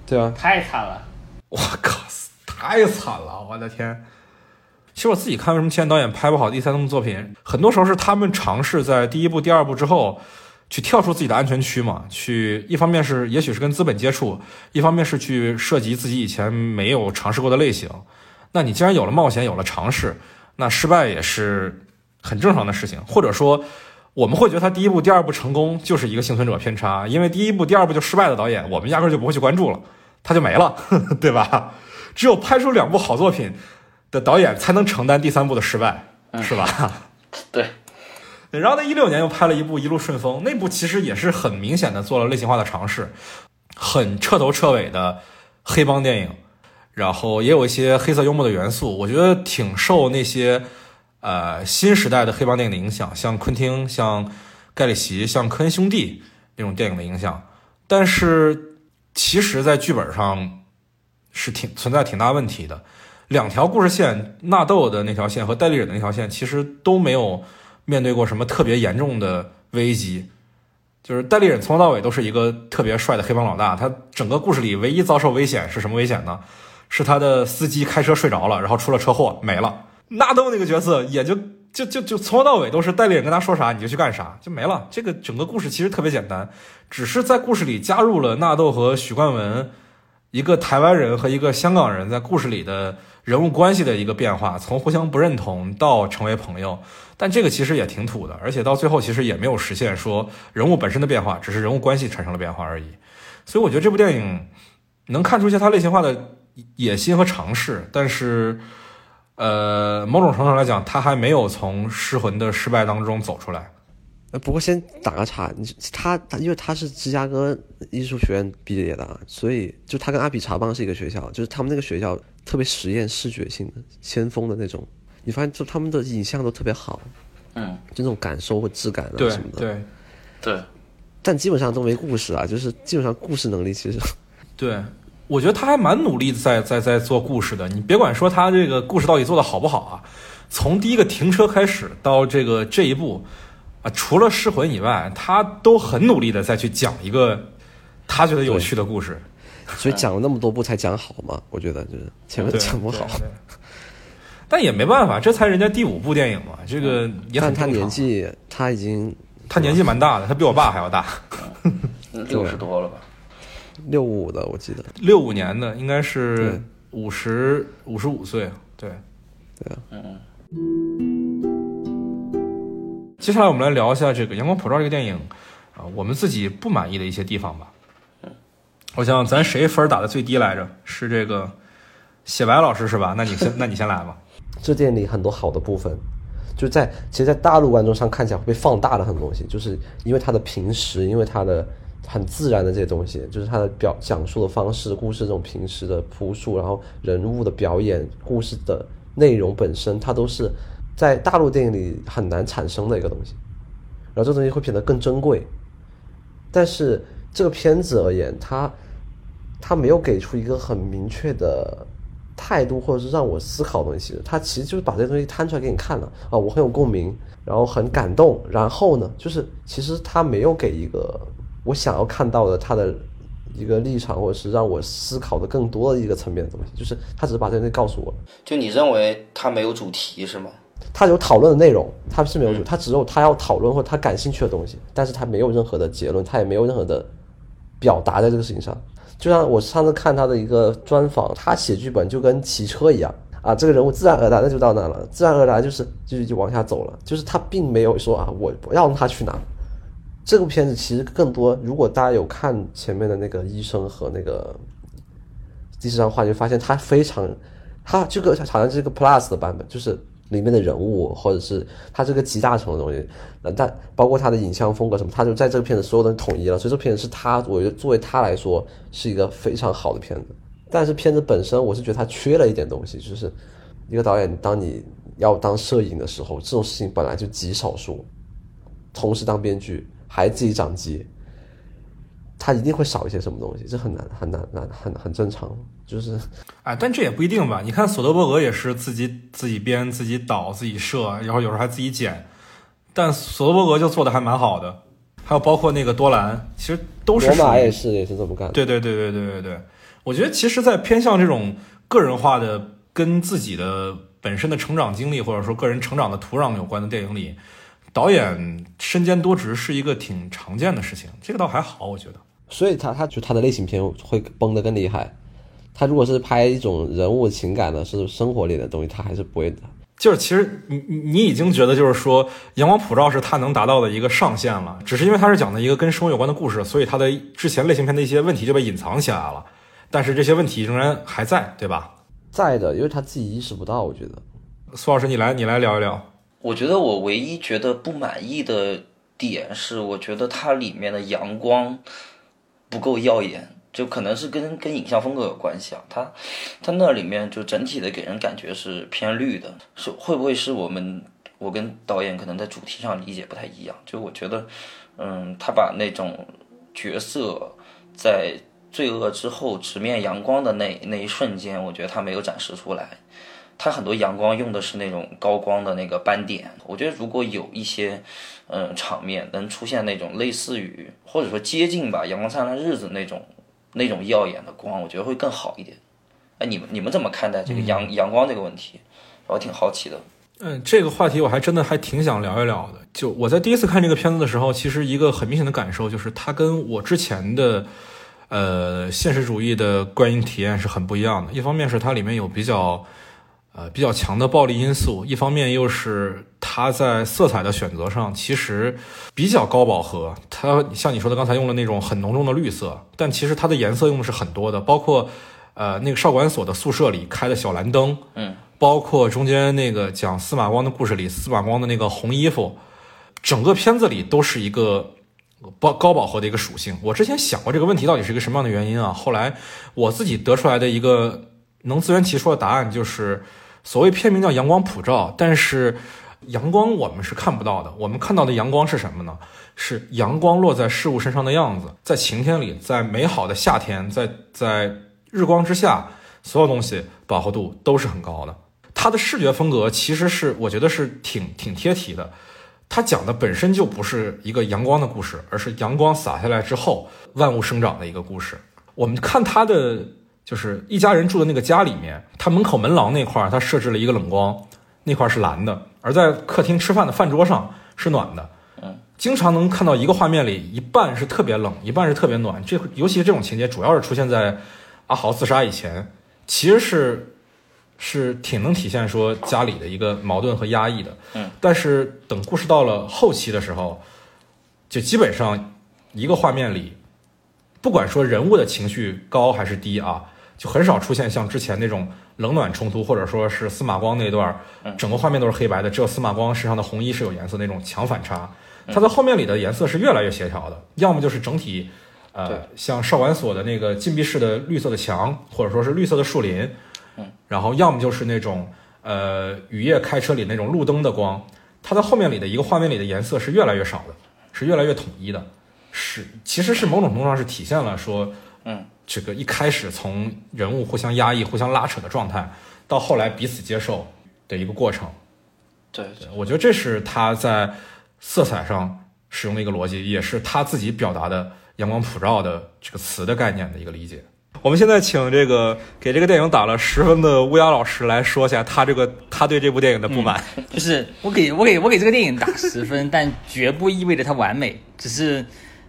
对啊，太惨了。我靠，太惨了！我的天。其实我自己看，为什么前导演拍不好第三部作品？很多时候是他们尝试在第一部、第二部之后，去跳出自己的安全区嘛。去一方面是也许是跟资本接触，一方面是去涉及自己以前没有尝试过的类型。那你既然有了冒险，有了尝试，那失败也是很正常的事情。或者说，我们会觉得他第一部、第二部成功就是一个幸存者偏差，因为第一部、第二部就失败的导演，我们压根就不会去关注了，他就没了，[LAUGHS] 对吧？只有拍出两部好作品。的导演才能承担第三部的失败，是吧？[LAUGHS] 对。然后在一六年又拍了一部《一路顺风》，那部其实也是很明显的做了类型化的尝试，很彻头彻尾的黑帮电影，然后也有一些黑色幽默的元素，我觉得挺受那些呃新时代的黑帮电影的影响，像昆汀、像盖里奇、像科恩兄弟那种电影的影响。但是其实，在剧本上是挺存在挺大问题的。两条故事线，纳豆的那条线和戴立忍的那条线，其实都没有面对过什么特别严重的危机。就是戴立忍从头到尾都是一个特别帅的黑帮老大，他整个故事里唯一遭受危险是什么危险呢？是他的司机开车睡着了，然后出了车祸没了。纳豆那个角色也就就就就从头到尾都是戴立忍跟他说啥你就去干啥，就没了。这个整个故事其实特别简单，只是在故事里加入了纳豆和许冠文，一个台湾人和一个香港人在故事里的。人物关系的一个变化，从互相不认同到成为朋友，但这个其实也挺土的，而且到最后其实也没有实现说人物本身的变化，只是人物关系产生了变化而已。所以我觉得这部电影能看出一些它类型化的野心和尝试，但是，呃，某种程度上来讲，它还没有从失魂的失败当中走出来。呃，不过先打个岔，你他他因为他是芝加哥艺术学院毕业的啊，所以就他跟阿比查邦是一个学校，就是他们那个学校特别实验视觉性的、先锋的那种。你发现就他们的影像都特别好，嗯，就那种感受或质感啊对什么的。对对，但基本上都没故事啊，就是基本上故事能力其实 [LAUGHS] 对，我觉得他还蛮努力在在在做故事的。你别管说他这个故事到底做的好不好啊，从第一个停车开始到这个这一步啊，除了失魂以外，他都很努力的再去讲一个他觉得有趣的故事。所以讲了那么多部才讲好嘛，我觉得就是前面对讲不好。但也没办法，这才人家第五部电影嘛，这个也但他很正常年纪他已经他年纪蛮大的，他比我爸还要大，六十多了吧？六五的，我记得。六五年的，应该是对五十五十五岁。对，对啊嗯，接下来我们来聊一下这个《阳光普照》这个电影啊，我们自己不满意的一些地方吧。我想咱谁分打的最低来着？是这个写白老师是吧？那你先，[LAUGHS] 那你先来吧。这电影里很多好的部分，就在其实，在大陆观众上看起来会被放大的很多东西，就是因为他的平时，因为他的很自然的这些东西，就是他的表讲述的方式，故事这种平时的朴素，然后人物的表演，故事的内容本身，它都是在大陆电影里很难产生的一个东西，然后这东西会变得更珍贵。但是这个片子而言，它它没有给出一个很明确的态度，或者是让我思考的东西。它其实就是把这些东西摊出来给你看了啊，我很有共鸣，然后很感动。然后呢，就是其实他没有给一个我想要看到的他的一个立场，或者是让我思考的更多的一个层面的东西。就是他只是把这东西告诉我。就你认为它没有主题是吗？他有讨论的内容，他是没有，他只有他要讨论或者他感兴趣的东西，但是他没有任何的结论，他也没有任何的表达在这个事情上。就像我上次看他的一个专访，他写剧本就跟骑车一样啊，这个人物自然而然的就到那了，自然而然就是就是就往下走了，就是他并没有说啊，我不要让他去哪。这部片子其实更多，如果大家有看前面的那个医生和那个第四张画，[LAUGHS] 就发现他非常，他这个好像是一个 Plus 的版本，就是里面的人物或者是他这个集大成的东西，呃但包括他的影像风格什么，他就在这个片子所有的统一了，所以这片子是他，我觉得作为他来说是一个非常好的片子。但是片子本身，我是觉得它缺了一点东西，就是一个导演，当你要当摄影的时候，这种事情本来就极少数，同时当编剧还自己掌机，他一定会少一些什么东西，这很难很难难很很正常，就是哎，但这也不一定吧？你看索德伯格也是自己自己编、自己导、自己摄，然后有时候还自己剪，但索德伯格就做的还蛮好的。还有包括那个多兰，其实都是罗马也是也是这么干的。对对对对对对对，我觉得其实，在偏向这种个人化的、跟自己的本身的成长经历或者说个人成长的土壤有关的电影里，导演身兼多职是一个挺常见的事情，这个倒还好，我觉得。所以他他就他的类型片会崩得更厉害。他如果是拍一种人物情感的，是生活里的东西，他还是不会的。就是其实你你你已经觉得就是说阳光普照是他能达到的一个上限了，只是因为他是讲的一个跟生活有关的故事，所以他的之前类型片的一些问题就被隐藏起来了，但是这些问题仍然还在，对吧？在的，因为他自己意识不到，我觉得。苏老师，你来你来聊一聊。我觉得我唯一觉得不满意的点是，我觉得它里面的阳光不够耀眼，就可能是跟跟影像风格有关系啊。它它那里面就整体的给人感觉是偏绿的，是会不会是我们我跟导演可能在主题上理解不太一样？就我觉得，嗯，他把那种角色在罪恶之后直面阳光的那那一瞬间，我觉得他没有展示出来。它很多阳光用的是那种高光的那个斑点，我觉得如果有一些，嗯，场面能出现那种类似于或者说接近吧《阳光灿烂日子》那种那种耀眼的光，我觉得会更好一点。哎，你们你们怎么看待这个阳阳光这个问题？我挺好奇的。嗯，这个话题我还真的还挺想聊一聊的。就我在第一次看这个片子的时候，其实一个很明显的感受就是，它跟我之前的呃现实主义的观影体验是很不一样的。一方面是它里面有比较呃比较强的暴力因素，一方面又是它在色彩的选择上其实比较高饱和。它像你说的刚才用了那种很浓重的绿色，但其实它的颜色用的是很多的，包括呃那个少管所的宿舍里开的小蓝灯，嗯。包括中间那个讲司马光的故事里，司马光的那个红衣服，整个片子里都是一个高高饱和的一个属性。我之前想过这个问题到底是一个什么样的原因啊？后来我自己得出来的一个能自圆其说的答案就是，所谓片名叫阳光普照，但是阳光我们是看不到的，我们看到的阳光是什么呢？是阳光落在事物身上的样子，在晴天里，在美好的夏天，在在日光之下，所有东西饱和度都是很高的。它的视觉风格其实是我觉得是挺挺贴题的，它讲的本身就不是一个阳光的故事，而是阳光洒下来之后万物生长的一个故事。我们看它的就是一家人住的那个家里面，他门口门廊那块儿，他设置了一个冷光，那块儿是蓝的，而在客厅吃饭的饭桌上是暖的。经常能看到一个画面里，一半是特别冷，一半是特别暖。这尤其是这种情节，主要是出现在阿豪自杀以前，其实是是挺能体现说家里的一个矛盾和压抑的。嗯，但是等故事到了后期的时候，就基本上一个画面里，不管说人物的情绪高还是低啊，就很少出现像之前那种冷暖冲突，或者说是司马光那段，整个画面都是黑白的，只有司马光身上的红衣是有颜色那种强反差。它在后面里的颜色是越来越协调的，要么就是整体，呃，像少管所的那个禁闭室的绿色的墙，或者说是绿色的树林，嗯，然后要么就是那种呃雨夜开车里那种路灯的光，它在后面里的一个画面里的颜色是越来越少的，是越来越统一的，是其实是某种程度上是体现了说，嗯，这个一开始从人物互相压抑、互相拉扯的状态，到后来彼此接受的一个过程。对，我觉得这是他在色彩上使用的一个逻辑，也是他自己表达的“阳光普照”的这个词的概念的一个理解。我们现在请这个给这个电影打了十分的乌鸦老师来说一下他这个他对这部电影的不满。就是我给我给我给这个电影打十分，但绝不意味着它完美，只是，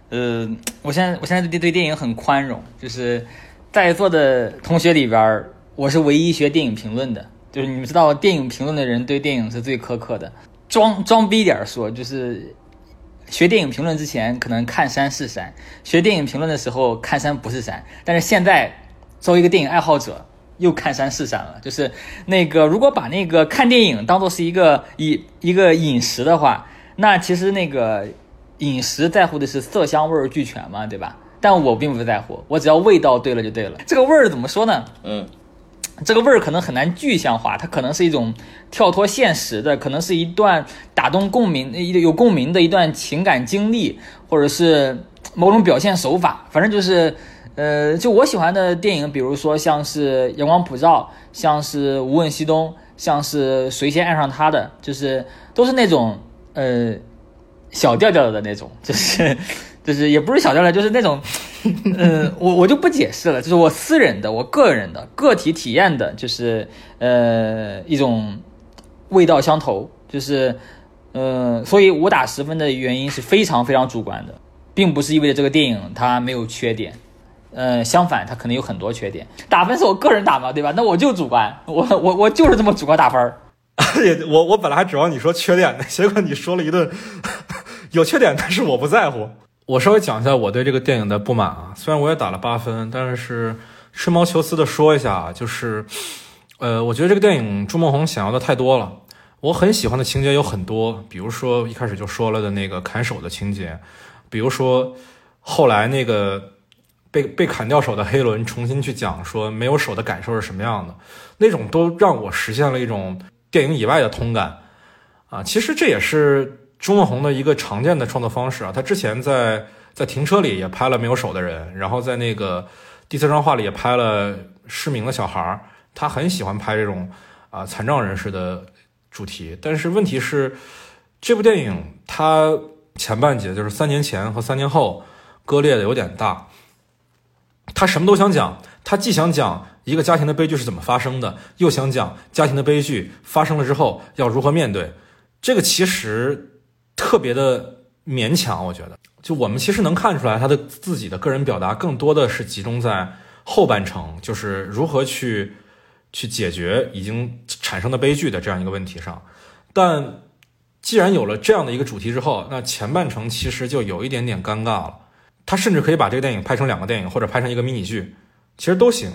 呃，我现在我现在对对电影很宽容，就是在座的同学里边，我是唯一学电影评论的，就是你们知道，电影评论的人对电影是最苛刻的。装装逼点说，就是学电影评论之前可能看山是山，学电影评论的时候看山不是山，但是现在作为一个电影爱好者，又看山是山了。就是那个如果把那个看电影当做是一个一一个饮食的话，那其实那个饮食在乎的是色香味儿俱全嘛，对吧？但我并不在乎，我只要味道对了就对了。这个味儿怎么说呢？嗯，这个味儿可能很难具象化，它可能是一种跳脱现实的，可能是一段打动共鸣、一有共鸣的一段情感经历，或者是某种表现手法。反正就是，呃，就我喜欢的电影，比如说像是《阳光普照》，像是《无问西东》，像是《谁先爱上他的》，就是都是那种呃小调调的那种，[LAUGHS] 就是就是也不是小调调，就是那种。[LAUGHS] 嗯，我我就不解释了，就是我私人的、我个人的、个体体验的，就是呃一种味道相投，就是呃，所以我打十分的原因是非常非常主观的，并不是意味着这个电影它没有缺点，呃，相反它可能有很多缺点。打分是我个人打嘛，对吧？那我就主观，我我我就是这么主观打分儿。[LAUGHS] 也我我本来还指望你说缺点呢，结果你说了一顿有缺点，但是我不在乎。[LAUGHS] 我稍微讲一下我对这个电影的不满啊，虽然我也打了八分，但是吹毛求疵的说一下，就是，呃，我觉得这个电影朱梦红想要的太多了。我很喜欢的情节有很多，比如说一开始就说了的那个砍手的情节，比如说后来那个被被砍掉手的黑伦重新去讲说没有手的感受是什么样的，那种都让我实现了一种电影以外的通感啊。其实这也是朱梦红的一个常见的创作方式啊。他之前在在停车里也拍了没有手的人，然后在那个第四张画里也拍了失明的小孩儿。他很喜欢拍这种啊残障人士的主题，但是问题是，这部电影它前半节就是三年前和三年后割裂的有点大。他什么都想讲，他既想讲一个家庭的悲剧是怎么发生的，又想讲家庭的悲剧发生了之后要如何面对。这个其实特别的勉强，我觉得。就我们其实能看出来，他的自己的个人表达更多的是集中在后半程，就是如何去去解决已经产生的悲剧的这样一个问题上。但既然有了这样的一个主题之后，那前半程其实就有一点点尴尬了。他甚至可以把这个电影拍成两个电影，或者拍成一个迷你剧，其实都行。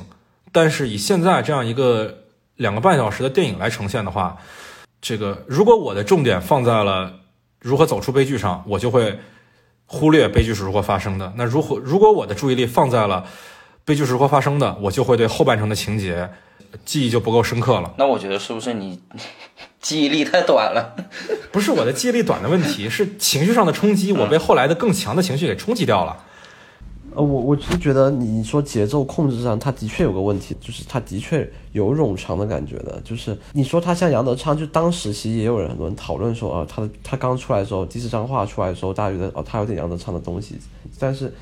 但是以现在这样一个两个半小时的电影来呈现的话，这个如果我的重点放在了如何走出悲剧上，我就会忽略悲剧是如何发生的。那如果如果我的注意力放在了悲剧是如何发生的，我就会对后半程的情节记忆就不够深刻了。那我觉得是不是你 [LAUGHS] 记忆力太短了？不是我的记忆力短的问题，是情绪上的冲击，我被后来的更强的情绪给冲击掉了。呃，我我是觉得你说节奏控制上，他的确有个问题，就是他的确有冗长的感觉的。就是你说他像杨德昌，就当时其实也有人人讨论说，啊，他的他刚出来的时候，第四张画出来的时候，大家觉得哦，他有点杨德昌的东西，但是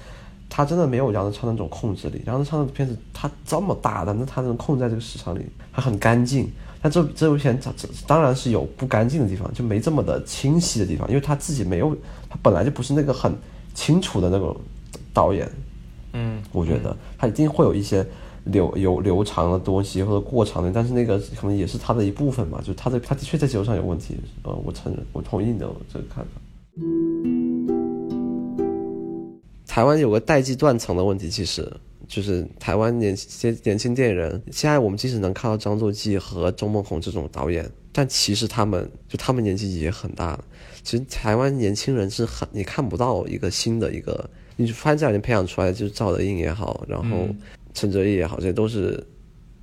他真的没有杨德昌那种控制力。杨德昌的片子他这么大的，那他能控在这个市场里，他很干净。但这这部片它这当然是有不干净的地方，就没这么的清晰的地方，因为他自己没有，他本来就不是那个很清楚的那种。导演，嗯，我觉得他一定会有一些流有流长的东西或者过长的，但是那个可能也是他的一部分嘛，就他的他的确在节奏上有问题，呃，我承认，我同意你的这个看法。台湾有个代际断层的问题，其实就是台湾年些年轻电影人，现在我们即使能看到张作骥和周梦红这种导演，但其实他们就他们年纪也很大了。其实台湾年轻人是很你看不到一个新的一个。你就发现这两年培养出来的就是赵德胤也好，然后陈哲艺也好，这些都是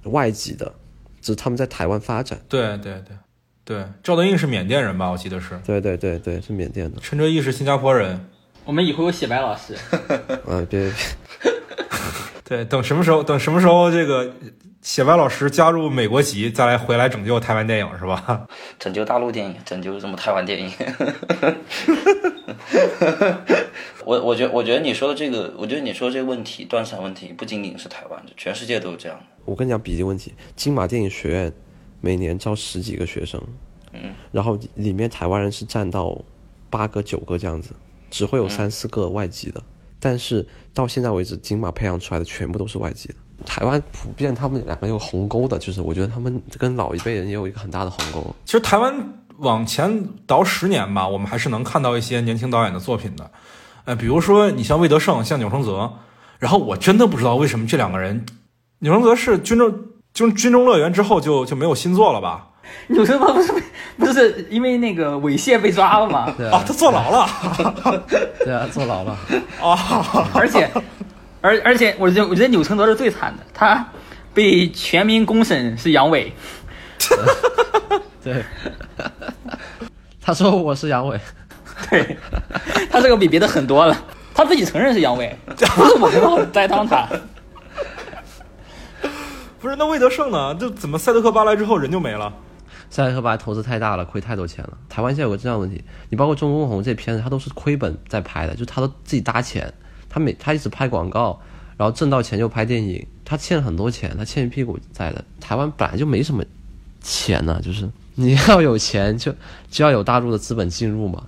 外籍的，只是他们在台湾发展。对对对对，赵德胤是缅甸人吧？我记得是。对对对对，是缅甸的。陈哲艺是新加坡人。我们以后有写白老师。[LAUGHS] 啊，别别。[LAUGHS] 对，等什么时候？等什么时候这个？写白老师加入美国籍，再来回来拯救台湾电影是吧？[LAUGHS] 拯救大陆电影，拯救什么台湾电影？[LAUGHS] 我我觉我觉得你说的这个，我觉得你说这个问题，断层问题不仅仅是台湾的，全世界都是这样的。我跟你讲比例问题，金马电影学院每年招十几个学生，嗯，然后里面台湾人是占到八个九个这样子，只会有三四个外籍的，但是到现在为止，金马培养出来的全部都是外籍的。台湾普遍他们两个有鸿沟的，就是我觉得他们跟老一辈人也有一个很大的鸿沟。其实台湾往前倒十年吧，我们还是能看到一些年轻导演的作品的。呃，比如说你像魏德胜，像钮承泽。然后我真的不知道为什么这两个人，钮承泽是军中军军中乐园之后就就没有新作了吧？钮承泽不是不是因为那个猥亵被抓了吗？对 [LAUGHS] 啊，他坐牢了。[LAUGHS] 对啊，坐牢了。[LAUGHS] 啊，而且。而而且，我觉得我觉得钮承泽是最惨的，他被全民公审是阳痿。对，[LAUGHS] 他说我是阳痿。对，他这个比别的狠多了，他自己承认是阳痿，[LAUGHS] 不是我们栽赃他。不是那魏德胜呢？就怎么赛德克巴莱之后人就没了？赛德克巴莱投资太大了，亏太多钱了。台湾现在有个这样问题，你包括中公红这片子，他都是亏本在拍的，就他都自己搭钱。他每他一直拍广告，然后挣到钱就拍电影，他欠很多钱，他欠一屁股债的。台湾本来就没什么钱呢，就是你要有钱就就要有大陆的资本进入嘛，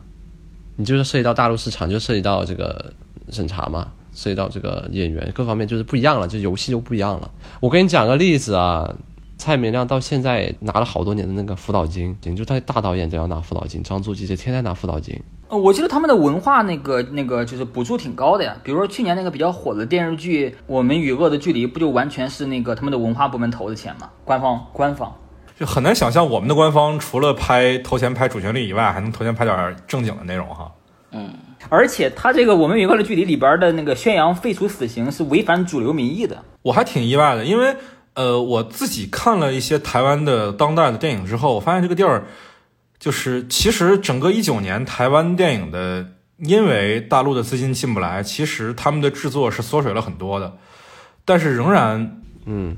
你就是涉及到大陆市场，就涉及到这个审查嘛，涉及到这个演员各方面就是不一样了，就游戏就不一样了。我跟你讲个例子啊，蔡明亮到现在拿了好多年的那个辅导金，就他大导演都要拿辅导金，张作骥这天天拿辅导金。呃，我记得他们的文化那个那个就是补助挺高的呀，比如说去年那个比较火的电视剧《我们与恶的距离》，不就完全是那个他们的文化部门投的钱吗？官方官方就很难想象我们的官方除了拍投钱拍主旋律以外，还能投钱拍点正经的内容哈。嗯，而且他这个《我们与恶的距离》里边的那个宣扬废除死刑是违反主流民意的，我还挺意外的，因为呃我自己看了一些台湾的当代的电影之后，我发现这个地儿。就是其实整个一九年台湾电影的，因为大陆的资金进不来，其实他们的制作是缩水了很多的，但是仍然，嗯，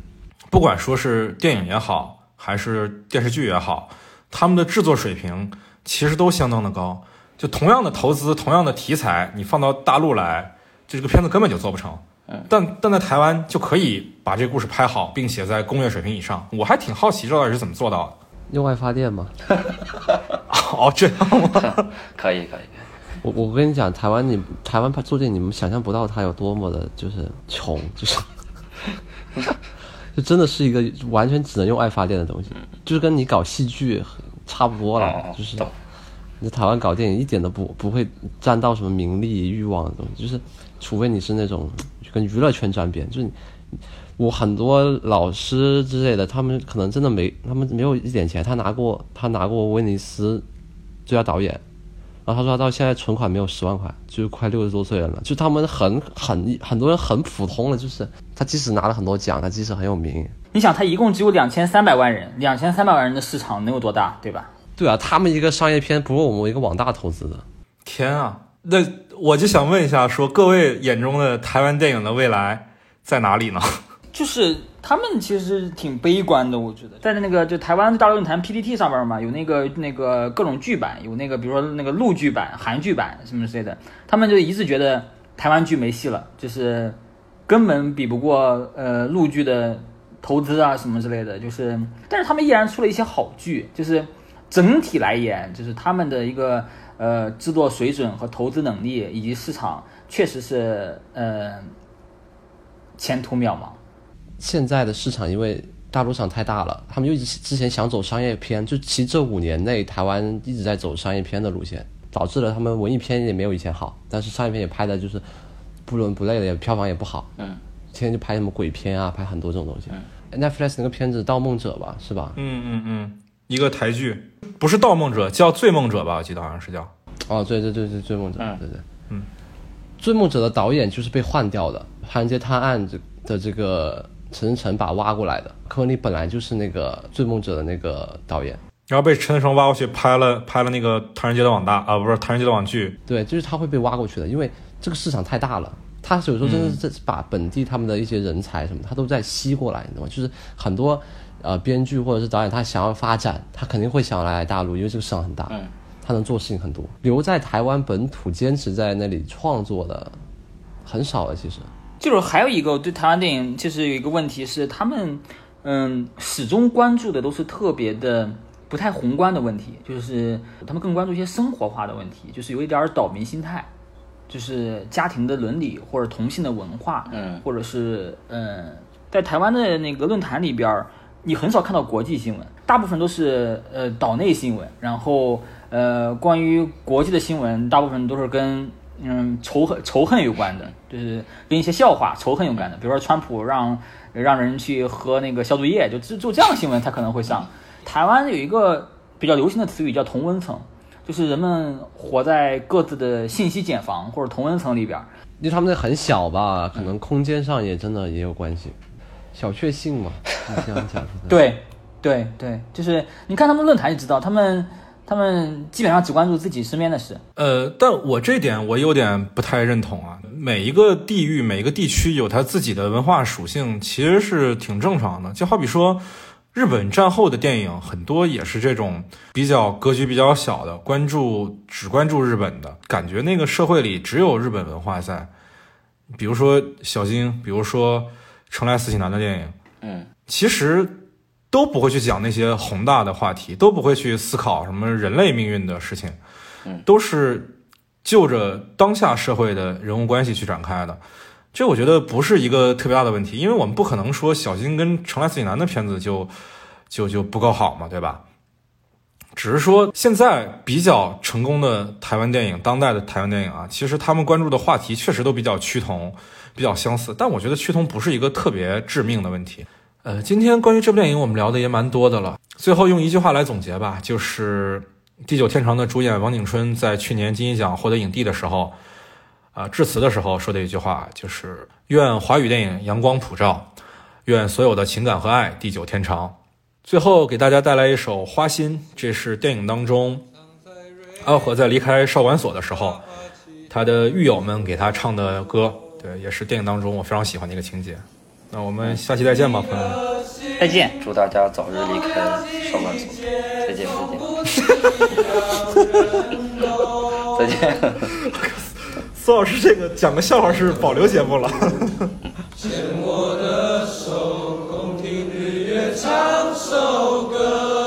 不管说是电影也好，还是电视剧也好，他们的制作水平其实都相当的高。就同样的投资，同样的题材，你放到大陆来，这个片子根本就做不成。但但在台湾就可以把这个故事拍好，并且在工业水平以上。我还挺好奇这到底是怎么做到的。用爱发电吗？[LAUGHS] 哦，这样吗？[LAUGHS] 可以可以。我我跟你讲，台湾你台湾拍做电影，你们想象不到它有多么的，就是穷，就是 [LAUGHS] 就真的是一个完全只能用爱发电的东西，就是跟你搞戏剧差不多了，就是你在台湾搞电影一点都不不会沾到什么名利欲望的东西，就是除非你是那种跟娱乐圈沾边，就是。我很多老师之类的，他们可能真的没，他们没有一点钱。他拿过，他拿过威尼斯最佳导演，然后他说他到现在存款没有十万块，就快六十多岁人了，就他们很很很多人很普通的，就是他即使拿了很多奖，他即使很有名，你想，他一共只有两千三百万人，两千三百万人的市场能有多大，对吧？对啊，他们一个商业片不如我们一个网大投资的。天啊！那我就想问一下，说各位眼中的台湾电影的未来在哪里呢？[LAUGHS] 就是他们其实挺悲观的，我觉得，在那个就台湾大陆论坛 PPT 上边嘛，有那个那个各种剧版，有那个比如说那个陆剧版、韩剧版什么之类的，他们就一致觉得台湾剧没戏了，就是根本比不过呃陆剧的投资啊什么之类的，就是，但是他们依然出了一些好剧，就是整体来言，就是他们的一个呃制作水准和投资能力以及市场，确实是呃前途渺茫。现在的市场因为大陆市场太大了，他们就之前想走商业片，就其实这五年内台湾一直在走商业片的路线，导致了他们文艺片也没有以前好，但是商业片也拍的就是不伦不类的，也票房也不好。嗯，天天就拍什么鬼片啊，拍很多这种东西。嗯 Netflix 那个片子《盗梦者》吧，是吧？嗯嗯嗯，一个台剧，不是《盗梦者》，叫《醉梦者》吧？我记得好像是叫。哦，对对对对，《醉梦者》嗯对对，嗯，《醉梦者》的导演就是被换掉的，《唐人街探案》这的这个陈思诚把他挖过来的，柯文丽本来就是那个《醉梦者》的那个导演，然后被陈思诚挖过去拍了拍了那个《唐人街的网大》啊，不是《唐人街的网剧对，就是他会被挖过去的，因为这个市场太大了。他有时候真的是把本地他们的一些人才什么，他都在吸过来，你知道吗？就是很多呃编剧或者是导演，他想要发展，他肯定会想要来大陆，因为这个市场很大，嗯他能做事情很多。留在台湾本土坚持在那里创作的很少了，其实。就是还有一个对台湾电影，就是有一个问题是，他们嗯始终关注的都是特别的不太宏观的问题，就是他们更关注一些生活化的问题，就是有一点儿岛民心态，就是家庭的伦理或者同性的文化，嗯，或者是嗯，在台湾的那个论坛里边儿，你很少看到国际新闻，大部分都是呃岛内新闻，然后呃关于国际的新闻，大部分都是跟嗯仇恨仇恨有关的，就是跟一些笑话仇恨有关的，比如说川普让让人去喝那个消毒液，就就就这样的新闻才可能会上。台湾有一个比较流行的词语叫同温层，就是人们活在各自的信息茧房或者同温层里边儿。因为他们那很小吧，可能空间上也真的也有关系，小确幸嘛，你这样讲。对，对对，就是你看他们论坛就知道，他们他们基本上只关注自己身边的事。呃，但我这点我有点不太认同啊。每一个地域、每一个地区有它自己的文化属性，其实是挺正常的。就好比说，日本战后的电影很多也是这种比较格局比较小的，关注只关注日本的感觉，那个社会里只有日本文化在。比如说小金，比如说成来四喜男的电影，嗯，其实都不会去讲那些宏大的话题，都不会去思考什么人类命运的事情，嗯，都是就着当下社会的人物关系去展开的。这我觉得不是一个特别大的问题，因为我们不可能说小金跟成来四喜男的片子就就就不够好嘛，对吧？只是说现在比较成功的台湾电影，当代的台湾电影啊，其实他们关注的话题确实都比较趋同，比较相似。但我觉得趋同不是一个特别致命的问题。呃，今天关于这部电影我们聊的也蛮多的了。最后用一句话来总结吧，就是《地久天长》的主演王景春在去年金鹰奖获得影帝的时候，啊、致辞的时候说的一句话，就是愿华语电影阳光普照，愿所有的情感和爱地久天长。最后给大家带来一首《花心》，这是电影当中阿和在离开少管所的时候，他的狱友们给他唱的歌，对，也是电影当中我非常喜欢的一个情节。那我们下期再见吧，朋友们。再见。祝大家早日离开少管所，再见再见，再见。[LAUGHS] [LAUGHS] 苏老师，这个讲个笑话是保留节目了。牵我的手，共听日月唱首歌。